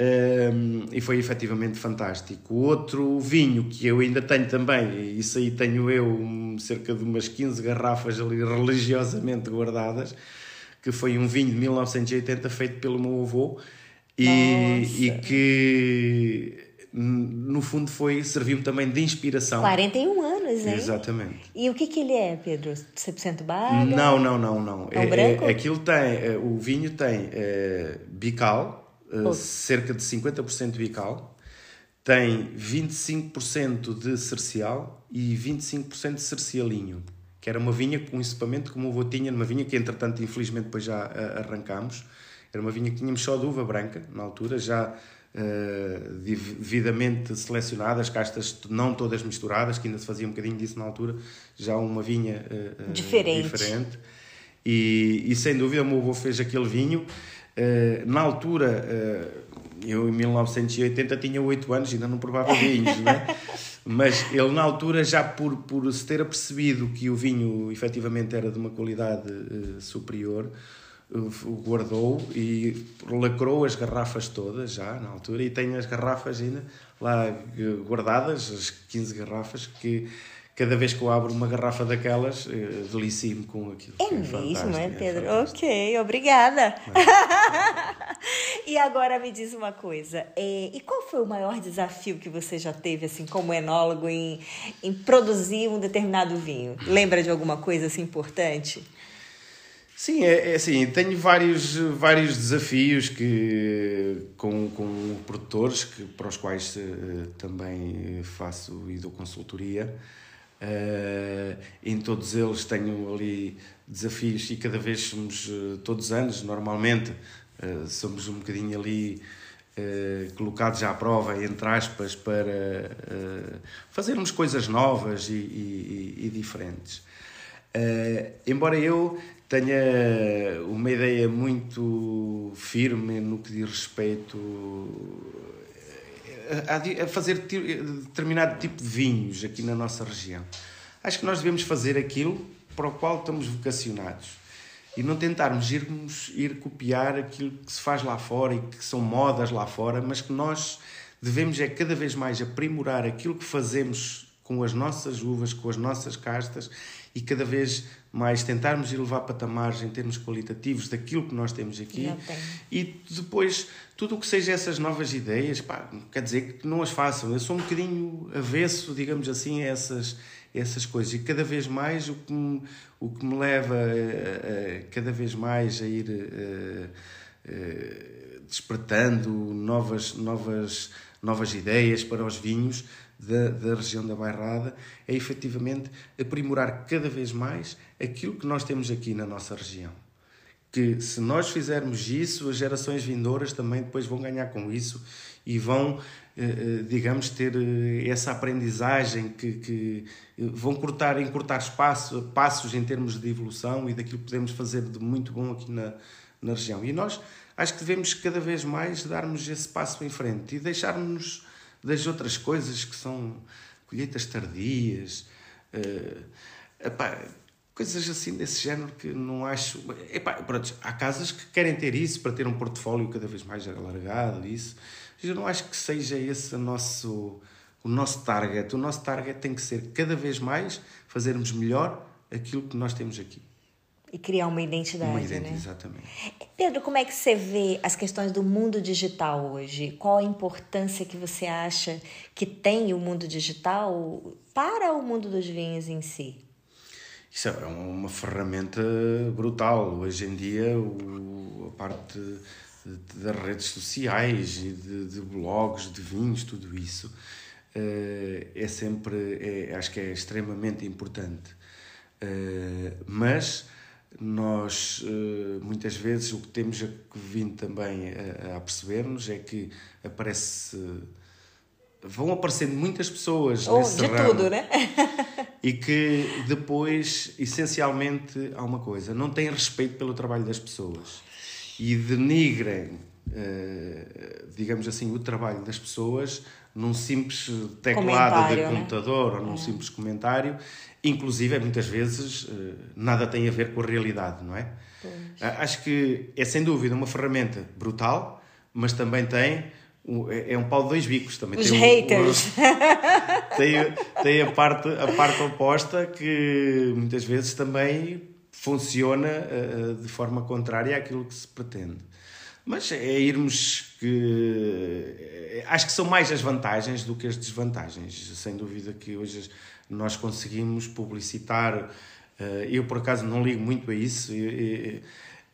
Um, e foi efetivamente fantástico. Outro vinho que eu ainda tenho também, isso aí tenho eu cerca de umas 15 garrafas ali religiosamente guardadas, que foi um vinho de 1980 feito pelo meu avô e, e que no fundo foi serviu-me também de inspiração. 41 anos, hein? Exatamente. E o que que ele é, Pedro? 100% baga? Não, não, não, não. É, um branco? É, aquilo tem, é, o vinho tem é, bical, é, cerca de 50% bical, tem 25% de cercial e 25% de cercialinho que era uma vinha com um equipamento como o avô tinha, numa vinha que entretanto infelizmente depois já uh, arrancámos. Era uma vinha que tínhamos só de uva branca na altura, já uh, devidamente selecionadas, castas não todas misturadas, que ainda se fazia um bocadinho disso na altura, já uma vinha uh, diferente. diferente. E, e, sem dúvida o meu avô fez aquele vinho. Na altura, eu em 1980 tinha 8 anos, ainda não provava vinhos, não é? Mas ele, na altura, já por, por se ter apercebido que o vinho efetivamente era de uma qualidade uh, superior, uh, guardou e lacrou as garrafas todas já na altura e tem as garrafas ainda lá guardadas, as 15 garrafas que cada vez que eu abro uma garrafa daquelas, uh, delicio-me com aquilo. É, é mesmo, é, Pedro? É ok, obrigada. e agora me diz uma coisa, é, e qual foi o maior desafio que você já teve, assim, como enólogo, em, em produzir um determinado vinho? Lembra de alguma coisa, assim, importante? Sim, é, é assim, tenho vários, vários desafios que, com, com produtores que, para os quais uh, também faço e dou consultoria. Uh, em todos eles tenho ali desafios e cada vez somos, uh, todos os anos, normalmente, uh, somos um bocadinho ali colocados à prova, entre aspas, para fazermos coisas novas e, e, e diferentes. embora eu tenha uma ideia muito firme no que diz respeito a, a fazer determinado tipo de vinhos aqui na nossa região. Acho que nós devemos fazer aquilo para o qual estamos vocacionados e não tentarmos irmos ir copiar aquilo que se faz lá fora e que são modas lá fora, mas que nós devemos é cada vez mais aprimorar aquilo que fazemos com as nossas uvas, com as nossas castas e cada vez mais tentarmos elevar patamares em termos qualitativos daquilo que nós temos aqui e depois tudo o que seja essas novas ideias, pá, quer dizer que não as façam. Eu sou um bocadinho avesso, digamos assim, a essas, essas coisas e cada vez mais o que me, o que me leva a, a, cada vez mais a ir a, despertando novas, novas, novas ideias para os vinhos da, da região da Bairrada é efetivamente aprimorar cada vez mais aquilo que nós temos aqui na nossa região. Que se nós fizermos isso, as gerações vindouras também depois vão ganhar com isso e vão, eh, eh, digamos, ter eh, essa aprendizagem que, que vão cortar, encurtar espaço, passos em termos de evolução e daquilo que podemos fazer de muito bom aqui na, na região. E nós acho que devemos cada vez mais darmos esse passo em frente e deixarmos das outras coisas que são colheitas tardias, uh, epá, coisas assim desse género que não acho. Epá, pronto, há casas que querem ter isso para ter um portfólio cada vez mais alargado, isso. Eu não acho que seja esse o nosso, o nosso target. O nosso target tem que ser cada vez mais fazermos melhor aquilo que nós temos aqui. E criar uma identidade. Uma identidade, né? exatamente. Pedro, como é que você vê as questões do mundo digital hoje? Qual a importância que você acha que tem o mundo digital para o mundo dos vinhos em si? Isso é uma ferramenta brutal. Hoje em dia, o, a parte das redes sociais e de, de, blogs, de vinhos, tudo isso, eh, é sempre, é, acho que é extremamente importante. Eh, mas nós eh, muitas vezes o que temos vindo também a, a perceber-nos é que aparece vão aparecendo muitas pessoas oh, nesse de ramo, tudo, né? e que depois essencialmente há uma coisa não têm respeito pelo trabalho das pessoas e denigrem eh, digamos assim o trabalho das pessoas num simples teclado de né? computador ou num é. simples comentário inclusive muitas vezes eh, nada tem a ver com a realidade, não é? Pois. Acho que é sem dúvida uma ferramenta brutal, mas também tem é, é um pau de dois bicos também. Os tem haters. Um, tem, tem a parte, a parte oposta que muitas vezes também funciona uh, de forma contrária àquilo que se pretende. Mas é irmos que. Acho que são mais as vantagens do que as desvantagens. Sem dúvida que hoje nós conseguimos publicitar. Eh, eu, por acaso, não ligo muito a isso. Eu,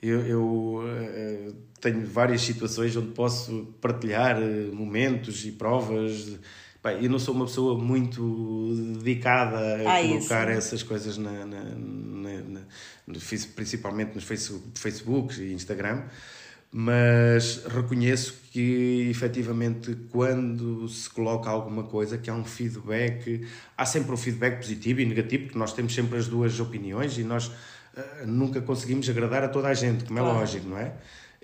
eu, eu eh, tenho várias situações onde posso partilhar eh, momentos e provas. eu não sou uma pessoa muito dedicada a ah, colocar isso. essas coisas na, na, na, na, principalmente nos Facebook e Instagram mas reconheço que efetivamente quando se coloca alguma coisa que há um feedback, há sempre um feedback positivo e negativo, porque nós temos sempre as duas opiniões e nós uh, nunca conseguimos agradar a toda a gente, como é claro. lógico, não é?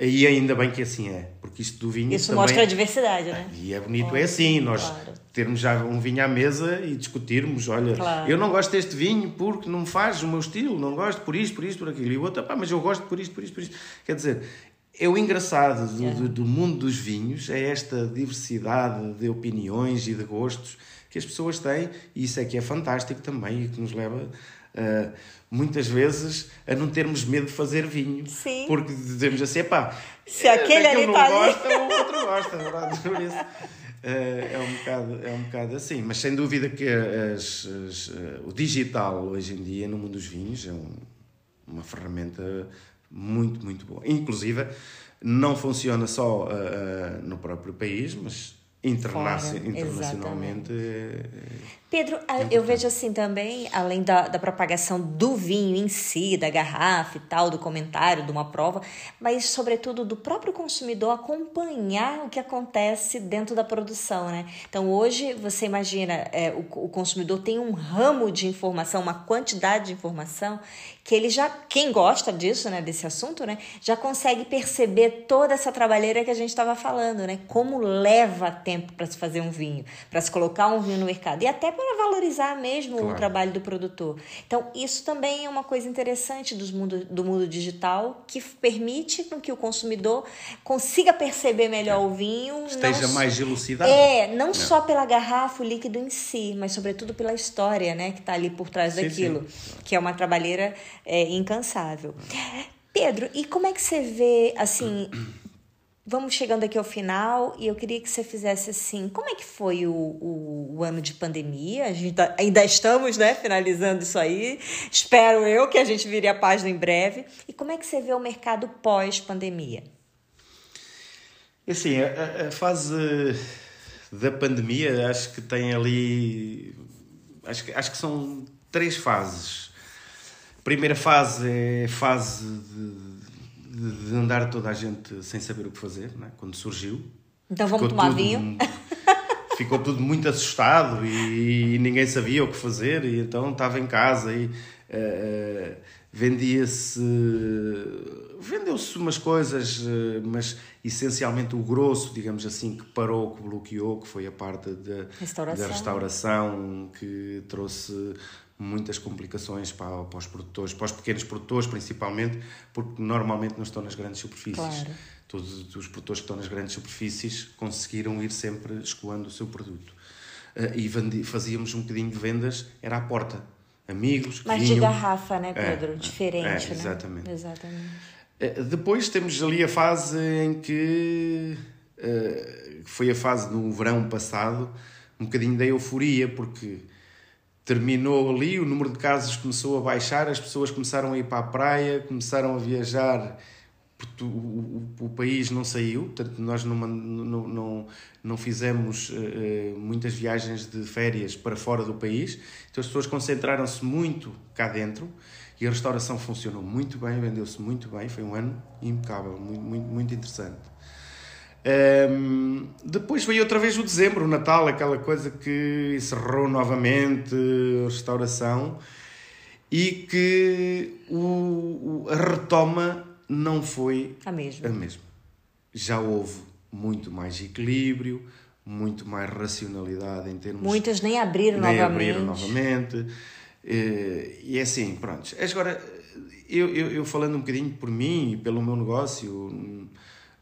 E ainda bem que assim é, porque isto do vinho. Isso também... mostra a diversidade, né? E é bonito, é assim, nós claro. termos já um vinho à mesa e discutirmos: olha, claro. eu não gosto deste vinho porque não faz o meu estilo, não gosto por isto, por isto, por aquilo. E o outro, pá, mas eu gosto por isto, por isto, por isto. Quer dizer, é o engraçado do, do, do, mundo dos vinhos, é esta diversidade de opiniões e de gostos que as pessoas têm, e isso é que é fantástico também e que nos leva uh, muitas vezes a não termos medo de fazer vinho. Sim. Porque dizemos assim, pá, se aquele ali não gosta, ali... o outro gosta, verdade? Por isso. Uh, é, um bocado, é um bocado assim, mas sem dúvida que as, as, o digital hoje em dia no mundo dos vinhos é um, uma ferramenta muito, muito boa. Inclusive, não funciona só uh, uh, no próprio país, mas Fora, internacionalmente. É, Pedro, eu vejo assim também, além da, da propagação do vinho em si, da garrafa e tal, do comentário, de uma prova, mas sobretudo do próprio consumidor acompanhar o que acontece dentro da produção, né? Então hoje você imagina, é, o, o consumidor tem um ramo de informação, uma quantidade de informação que ele já, quem gosta disso, né, desse assunto, né, já consegue perceber toda essa trabalheira que a gente estava falando, né? Como leva tempo para se fazer um vinho, para se colocar um vinho no mercado e até para valorizar mesmo claro. o trabalho do produtor. Então, isso também é uma coisa interessante dos mundo, do mundo digital que permite que o consumidor consiga perceber melhor é. o vinho. Esteja não, mais elucidado. É, não, não, só pela garrafa, o líquido em si, mas sobretudo pela história né, que está ali por trás sim, daquilo, sim. que é uma trabalheira é, incansável. Pedro, e como é que você vê, assim, Vamos chegando aqui ao final e eu queria que você fizesse assim, como é que foi o, o, o ano de pandemia? A gente tá, ainda estamos, né, finalizando isso aí. Espero eu que a gente vire a página em breve. E como é que você vê o mercado pós-pandemia? Assim, a, a, fase da pandemia acho que tem ali. Acho que, acho que são três fases. A primeira fase é fase de de, andar toda a gente sem saber o que fazer, é? quando surgiu. Então vamos tomar tudo, vinho? Ficou tudo muito assustado e, e, ninguém sabia o que fazer, e então estava em casa e uh, vendia-se. Vendeu-se umas coisas, uh, mas essencialmente o grosso, digamos assim, que parou, que bloqueou, que foi a parte de, restauração. da restauração, que trouxe muitas complicações para, para, os produtores, para os pequenos produtores principalmente, porque normalmente não estão nas grandes superfícies. Claro. Todos os produtores que estão nas grandes superfícies conseguiram ir sempre escoando o seu produto. Uh, e vendi, fazíamos um bocadinho de vendas, era à porta. Amigos, Mas vinham, de garrafa, né, é, Pedro? É, Diferente, é, né? Exatamente. exatamente. Uh, depois temos ali a fase em que uh, foi a fase no verão passado, um bocadinho da euforia, porque terminou ali, o número de casos começou a baixar, as pessoas começaram a ir para a praia, começaram a viajar, o, o, o país não saiu, portanto, nós não, não, não, não fizemos uh, muitas viagens de férias para fora do país, então as pessoas concentraram-se muito cá dentro e a restauração funcionou muito bem, vendeu-se muito bem, foi um ano impecável, muito, muito, muito interessante. Um, depois veio outra vez o dezembro, o Natal, aquela coisa que encerrou novamente a restauração e que o, a retoma não foi a mesma. a mesma. Já houve muito mais equilíbrio, muito mais racionalidade em termos. Muitas nem abriram nem novamente. abriram novamente. E é assim, pronto. Agora, eu, eu, eu falando um bocadinho por mim e pelo meu negócio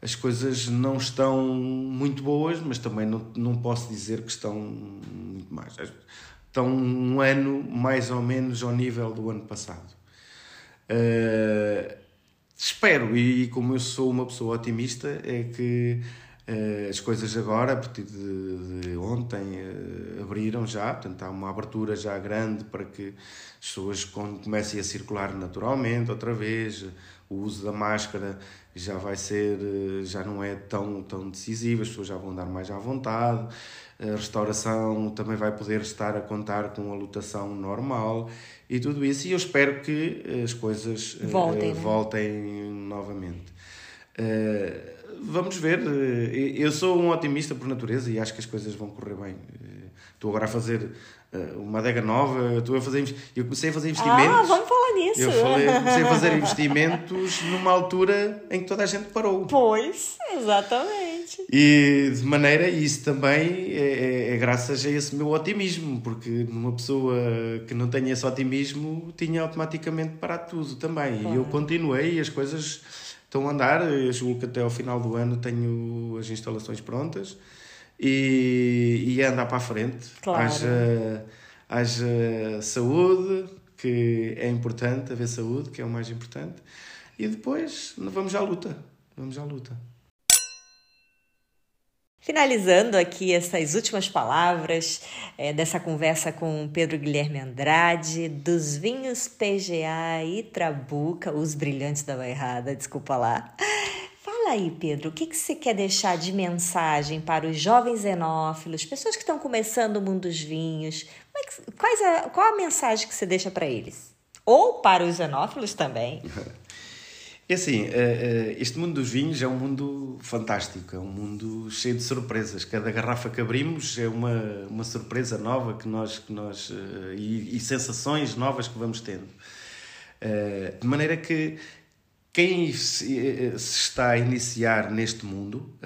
as coisas não estão muito boas, mas também não, não posso dizer que estão muito mais. Estão um ano mais ou menos ao nível do ano passado. Uh, espero, e como eu sou uma pessoa otimista, é que uh, as coisas agora, a partir de, de ontem, uh, abriram já, portanto há uma abertura já grande para que as pessoas comecem a circular naturalmente outra vez, o uso da máscara já vai ser, eh, já não é tão, tão decisivo, as pessoas já vão andar mais à vontade, a restauração também vai poder estar a contar com a lotação normal e tudo isso, e eu espero que as coisas eh, voltem, uh, voltem novamente. Vamos ver, eu sou um otimista por natureza e acho que as coisas vão correr bem. Estou agora a fazer uma adega nova, estou a fazer, eu comecei a fazer investimentos. Ah, vamos falar nisso. Eu falei, comecei a fazer investimentos numa altura em que toda a gente parou. Pois, exatamente. E de maneira, isso também é, é, é graças a esse meu otimismo, porque numa pessoa que não tenha esse otimismo tinha automaticamente parado tudo também. E eu continuei e as coisas estão a andar. Eu julgo que até ao final do ano tenho as instalações prontas e, e andar para a frente. Claro. Haja, haja saúde, que é importante, haver saúde, que é o mais importante, e depois vamos à luta. Vamos à luta. Finalizando aqui essas últimas palavras é, dessa conversa com Pedro Guilherme Andrade, dos vinhos PGA e Trabuca, os brilhantes da Bairrada, desculpa lá aí, Pedro, o que, que você quer deixar de mensagem para os jovens enófilos, pessoas que estão começando o mundo dos vinhos? É que, a, qual a mensagem que você deixa para eles? Ou para os enófilos também? É assim, eh, eh, este mundo dos vinhos é um mundo fantástico, é um mundo cheio de surpresas. Cada garrafa que abrimos é uma, uma surpresa nova que nós, que nós eh, e, e sensações novas que vamos tendo. De maneira que quem se está a iniciar neste mundo,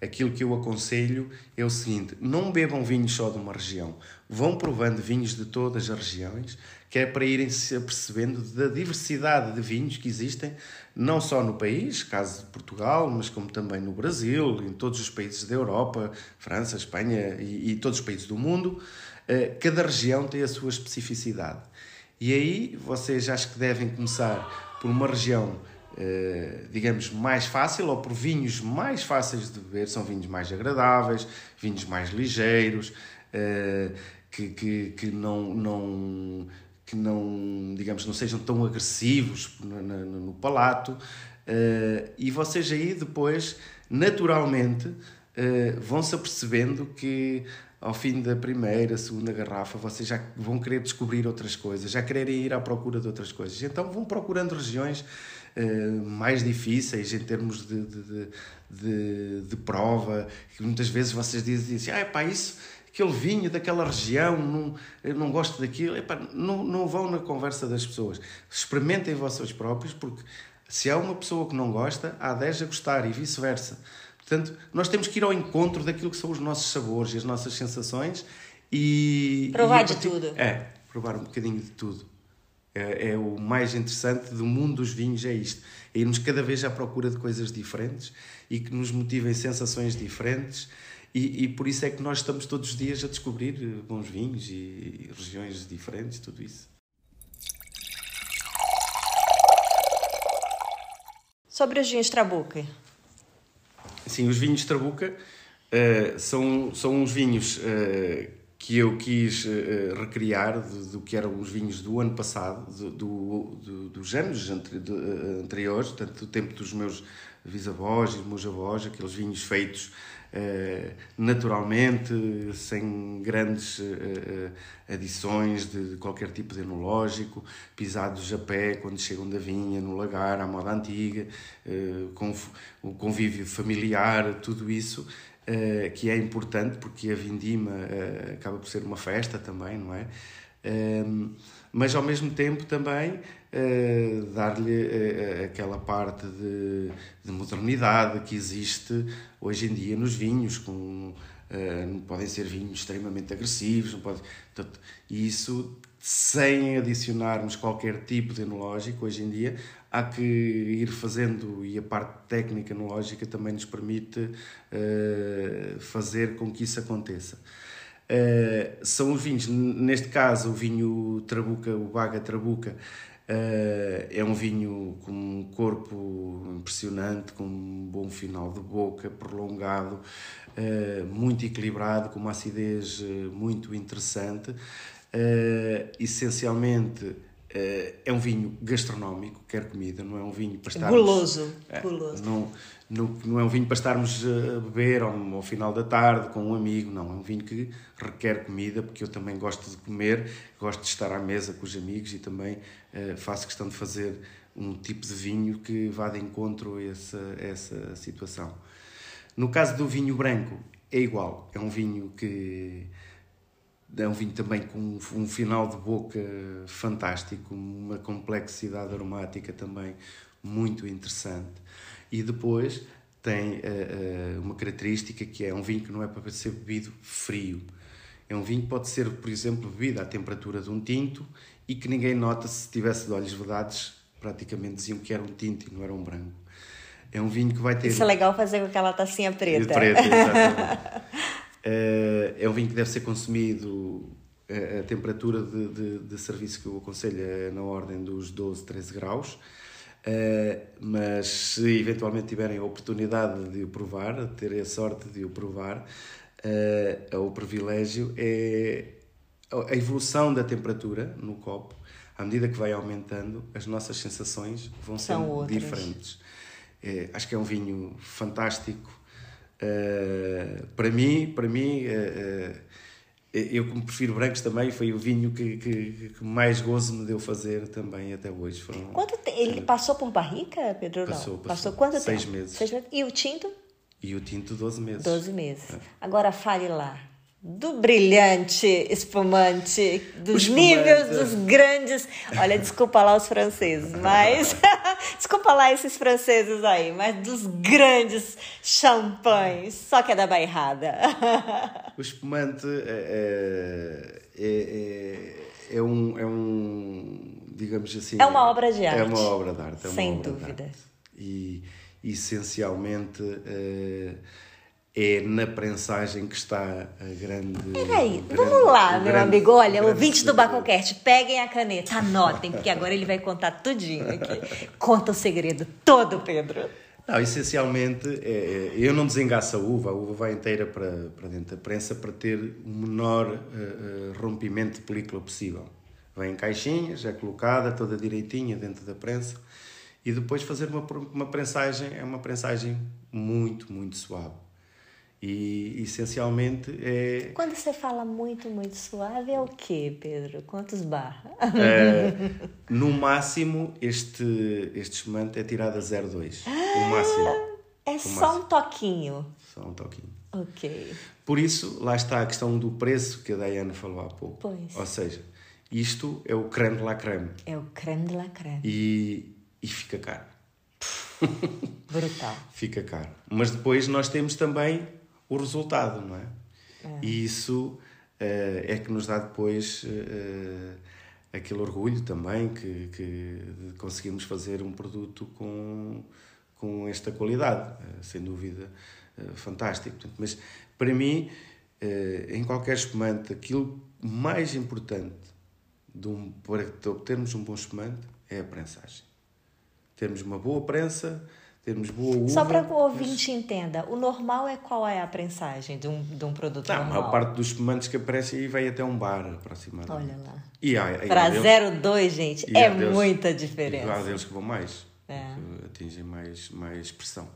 aquilo que eu aconselho é o seguinte: não bebam vinhos só de uma região, vão provando vinhos de todas as regiões que é para irem se apercebendo da diversidade de vinhos que existem, não só no país, caso de Portugal, mas como também no Brasil, em todos os países da Europa, França, Espanha e, e todos os países do mundo. Eh, cada região tem a sua especificidade. E aí vocês acho que devem começar por uma região, eh, digamos, mais fácil ou por vinhos mais fáceis de beber, são vinhos mais agradáveis, vinhos mais ligeiros, eh, que, que, que não, não que não, digamos, não sejam tão agressivos no, no, no palato. Uh, e vocês aí depois, naturalmente, uh, vão-se apercebendo que ao fim da primeira, segunda garrafa, vocês já vão querer descobrir outras coisas, já quererem ir à procura de outras coisas. Então vão procurando regiões uh, mais difíceis em termos de, de, de, de, prova, que muitas vezes vocês dizem assim, ah, pá, isso aquele vinho daquela região, não, eu não gosto daquilo. Epá, não, não vão na conversa das pessoas. Experimentem vocês próprios, porque se há uma pessoa que não gosta, há 10 a gostar e vice-versa. Portanto, nós temos que ir ao encontro daquilo que são os nossos sabores e as nossas sensações e. Provar e de tudo. É, provar um bocadinho de tudo. É, é, o mais interessante do mundo dos vinhos, é isto. É irmos cada vez à procura de coisas diferentes e que nos motivem sensações diferentes e, e, por isso é que nós estamos todos os dias a descobrir eh, bons vinhos e regiões diferentes, tudo isso. Sobre os vinhos Trabuca. Sim, os vinhos Trabuca uh, são, são uns vinhos uh, que eu quis uh, recriar do, que eram os vinhos do ano passado, do, do, do dos anos anteriores, portanto, do tempo dos meus bisavós e meus avós, aqueles vinhos feitos naturalmente, sem grandes eh, eh, adições de qualquer tipo de enológico, pisados a pé quando chegam da vinha, no lagar, à moda antiga, com o convívio familiar, tudo isso. que é importante porque a vindima acaba por ser uma festa também, não é? Mas ao mesmo tempo também uh, dar-lhe uh, aquela parte de, de, modernidade que existe hoje em dia nos vinhos, com, uh, não podem ser vinhos extremamente agressivos, não pode, portanto, isso sem adicionarmos qualquer tipo de enológico hoje em dia, há que ir fazendo e a parte técnica enológica também nos permite fazer com que isso aconteça. Uh, são os vinhos, neste caso o vinho Trabuca, o Baga Trabuca, uh, é um vinho com um corpo impressionante, com um bom final de boca, prolongado, uh, muito equilibrado, com uma acidez muito interessante. essencialmente é um vinho gastronómico, quer comida, não é um vinho para estarmos... Guloso, guloso. Não, não, não é um vinho para estarmos a beber ao, ao, final da tarde com um amigo, não. É um vinho que requer comida, porque eu também gosto de comer, gosto de estar à mesa com os amigos e também uh, faço questão de fazer um tipo de vinho que vá de encontro a essa, essa situação. No caso do vinho branco, é igual. É um vinho que é um vinho também com um final de boca fantástico, uma complexidade aromática também muito interessante. E depois tem uh, uma característica que é um vinho que não é para ser bebido frio. É um vinho que pode ser, por exemplo, bebido à temperatura de um tinto e que ninguém nota se tivesse de olhos vedados, praticamente diziam que era um tinto e não era um branco. É um vinho que vai ter. Isso é legal fazer com aquela tacinha preta. Preta, exatamente. uh, é um vinho que deve ser consumido a, a temperatura de, de, de, serviço que eu aconselho é na ordem dos 12, 13 graus. Uh, mas se eventualmente tiverem a oportunidade de o provar, de ter a sorte de o provar, uh, o privilégio é a evolução da temperatura no copo. À medida que vai aumentando, as nossas sensações vão São sendo outras. diferentes. é, acho que é um vinho fantástico. Para mim, para mim eu como prefiro brancos também, foi o vinho que, que, que, mais gozo me deu fazer também até hoje. Foram, Quanto te... Ele passou por barrica, Pedro? Passou, passou. Passou quanto Seis tempo? meses. Seis meses. E o tinto? E o tinto, 12 meses. 12 meses. É. Agora fale lá do brilhante espumante, dos espumante. níveis dos grandes. Olha, desculpa lá os franceses, mas. desculpa lá esses franceses aí, mas dos grandes champanhes, só que é da bairrada. o espumante é, é, é, é, um, é um. digamos assim. É uma obra de arte. É uma obra de arte. É Sem obra dúvida. De arte. E essencialmente é na prensagem que está a grande. Peraí, grande, vamos lá, meu grande, amigo. Olha, ouvintes do Bacocast, peguem a caneta, anotem, porque agora ele vai contar tudinho aqui. Conta o segredo todo, Pedro. Não, essencialmente, é, eu não desengaço a uva, a uva vai inteira para, para dentro da prensa para ter o menor uh, rompimento de película possível. Vem em caixinhas, é colocada toda direitinha dentro da prensa e depois fazer uma, uma prensagem, é uma prensagem muito, muito suave e essencialmente é. Quando você fala muito, muito suave, é o quê, Pedro? Quantos bar? É, no máximo, este, este espumante é tirado a 0,2. Ah, o máximo. É o só máximo. um toquinho. Só um toquinho. Ok. Por isso, lá está a questão do preço que a Diana falou há pouco. Pois. Ou seja, isto é o creme de la creme. É o creme de la creme. E, e fica caro. Brutal. fica caro. Mas depois nós temos também o resultado, não é? é. E isso uh, é que nos dá depois uh, aquele orgulho também que, que conseguimos fazer um produto com, com esta qualidade, uh, sem dúvida fantástico. Mas para mim, em qualquer espumante, aquilo mais importante de um, para obtermos um bom espumante é a prensagem. Termos uma boa prensa, termos boa uva. Só para o ouvinte mas... entenda, o normal é qual é a prensagem de um, de um produto Não, normal? A maior parte dos espumantes que aparecem aí vai até um bar aproximadamente. Olha lá. E Para 0,2, gente, é deles, muita diferença. Há deles que vão mais, é. que atingem mais, mais pressão.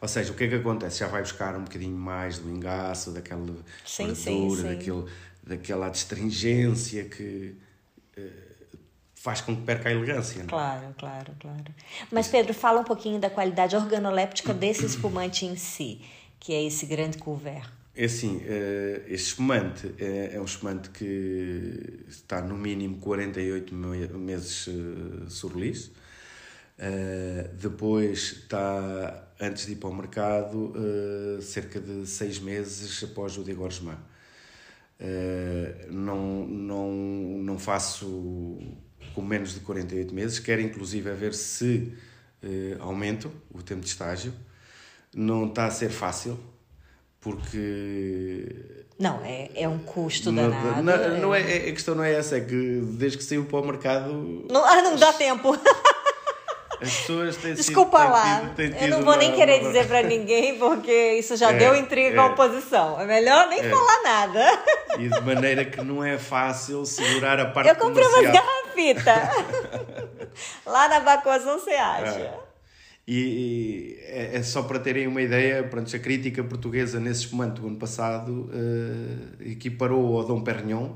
Ou seja, o que é que acontece? Já vai buscar um bocadinho mais do engaço, daquela sim, gordura, sim, sim. Daquele, daquela adstringência que faz com que perca a elegância. Não? É? Claro, claro, claro. Mas Pedro, fala um pouquinho da qualidade organoléptica desse espumante em si, que é esse grande couvert. É assim, eh, este espumante é, é um espumante que está no mínimo 48 meses eh, sur lis. Uh, depois está, antes de ir para o mercado, cerca de seis meses após o degorgement. Uh, não, não, não faço com menos de 48 meses, quero inclusive a ver se uh, aumento o tempo de estágio. Não está a ser fácil, porque. Não, é, é um custo não, danado. Não, é... não é, a questão não é essa, é que desde que saiu para o mercado. Não, ah, não dá tempo. As pessoas têm Desculpa sido, lá, tido, tido eu não vou uma, nem querer uma... dizer para ninguém porque isso já é, deu intriga é, com a oposição. É melhor nem é. falar nada. E de maneira que não é fácil segurar a parte Eu comprei comercial. umas garrafitas. lá na Bacoazão você acha. É. E, e é, é, só para terem uma ideia, pronto, a crítica portuguesa nesse espumante do ano passado uh, equiparou ao Dom Perignon,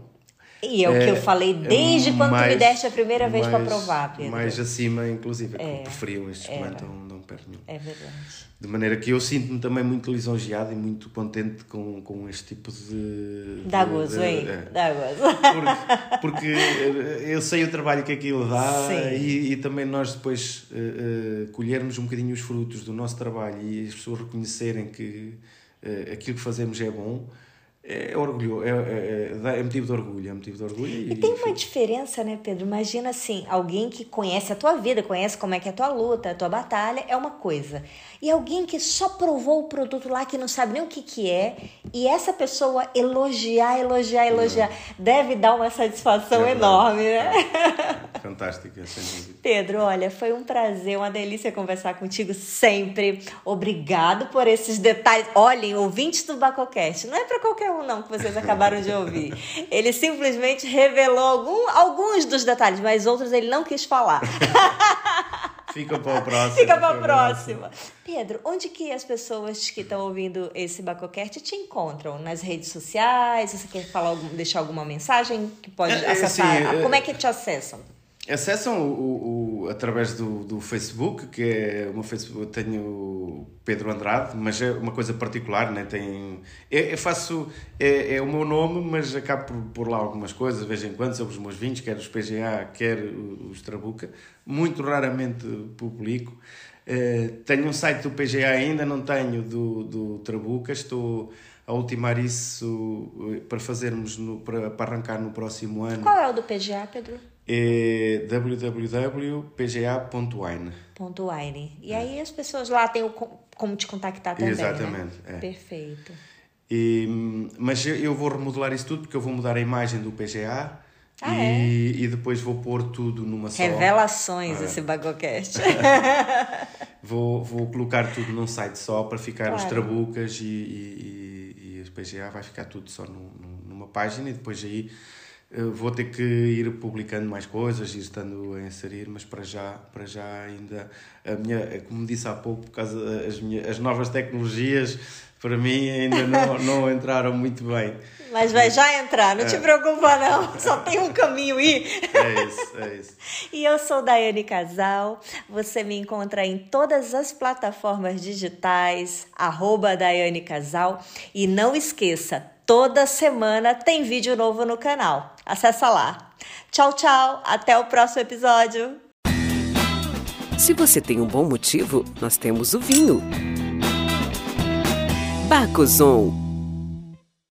e é o que eu é, falei é desde quando mais, tu me deste a primeira vez para provar, Pedro. Mais acima, inclusive, é, que preferiam este espumante a um Dom Perignon. É verdade. De maneira que eu sinto-me também muito lisonjeado e muito contente com, com este tipo de. Dá gozo, hein? É. Dá gozo. Porque, porque, eu sei o trabalho que aquilo dá e, e, também nós depois uh, uh, colhermos um bocadinho os frutos do nosso trabalho e as pessoas reconhecerem que uh, aquilo que fazemos é bom é orgulho, é, é, é, é, motivo de orgulho, é motivo de orgulho. E, e tem uma diferença, né, Pedro? Imagina assim, alguém que conhece a tua vida, conhece como é que é a tua luta, a tua batalha, é uma coisa. E alguém que só provou o produto lá, que não sabe nem o que que é, e essa pessoa elogiar, elogiar, elogiar, deve dar uma satisfação é enorme, né? É. Fantástica, sem dúvida. Pedro, olha, foi um prazer, uma delícia conversar contigo sempre. Obrigado por esses detalhes. Olhem, ouvintes do Bacocast, não é para qualquer um não que vocês acabaram de ouvir. Ele simplesmente revelou algum, alguns dos detalhes, mas outros ele não quis falar. Fica para o próximo. Fica para a próxima. Pedro, onde que as pessoas que estão ouvindo esse Bacocast te encontram? Nas redes sociais? Você quer falar, deixar alguma mensagem que pode é, acessar? Sim, Como é que te acessam? Acessam o, o, através do, do Facebook, que é uma Facebook, eu tenho Pedro Andrade, mas é uma coisa particular, né? Tem, eu, faço, é, é, o meu nome, mas acabo por pôr lá algumas coisas, de vez em quando, sobre os meus vinhos, quer os PGA, quer os Trabuca. Muito raramente publico. Uh, tenho um site do PGA ainda, não tenho do, do Trabuca, estou a ultimar isso eh, para fazermos, no, para, para arrancar no próximo ano. Qual é o do PGA, Pedro? É www.pga.wine. .wine. E aí as pessoas lá têm o, como te contactar também, né? Exatamente. Né? É. Perfeito. E, mas eu vou remodelar isso tudo porque eu vou mudar a imagem do PGA ah, e, é? e depois vou pôr tudo numa só. Revelações ah. esse Bagocast. vou, vou colocar tudo num site só para ficar claro. os trabucas e, e, e, e PGA vai ficar tudo só numa página e depois aí vou ter que ir publicando mais coisas e estando a inserir, mas para já, para já ainda a minha, como disse há pouco, por causa das minhas, as novas tecnologias para mim ainda não, não entraram muito bem. Mas vai já entrar, não é. te preocupa não, só tem um caminho aí. É isso, é isso. E eu sou Daiane Casal, você me encontra em todas as plataformas digitais, arroba Daiane Casal, e não esqueça, toda semana tem vídeo novo no canal. Acesse lá. Tchau, tchau. Até o próximo episódio. Se você tem um bom motivo, nós temos o vinho. Bacozon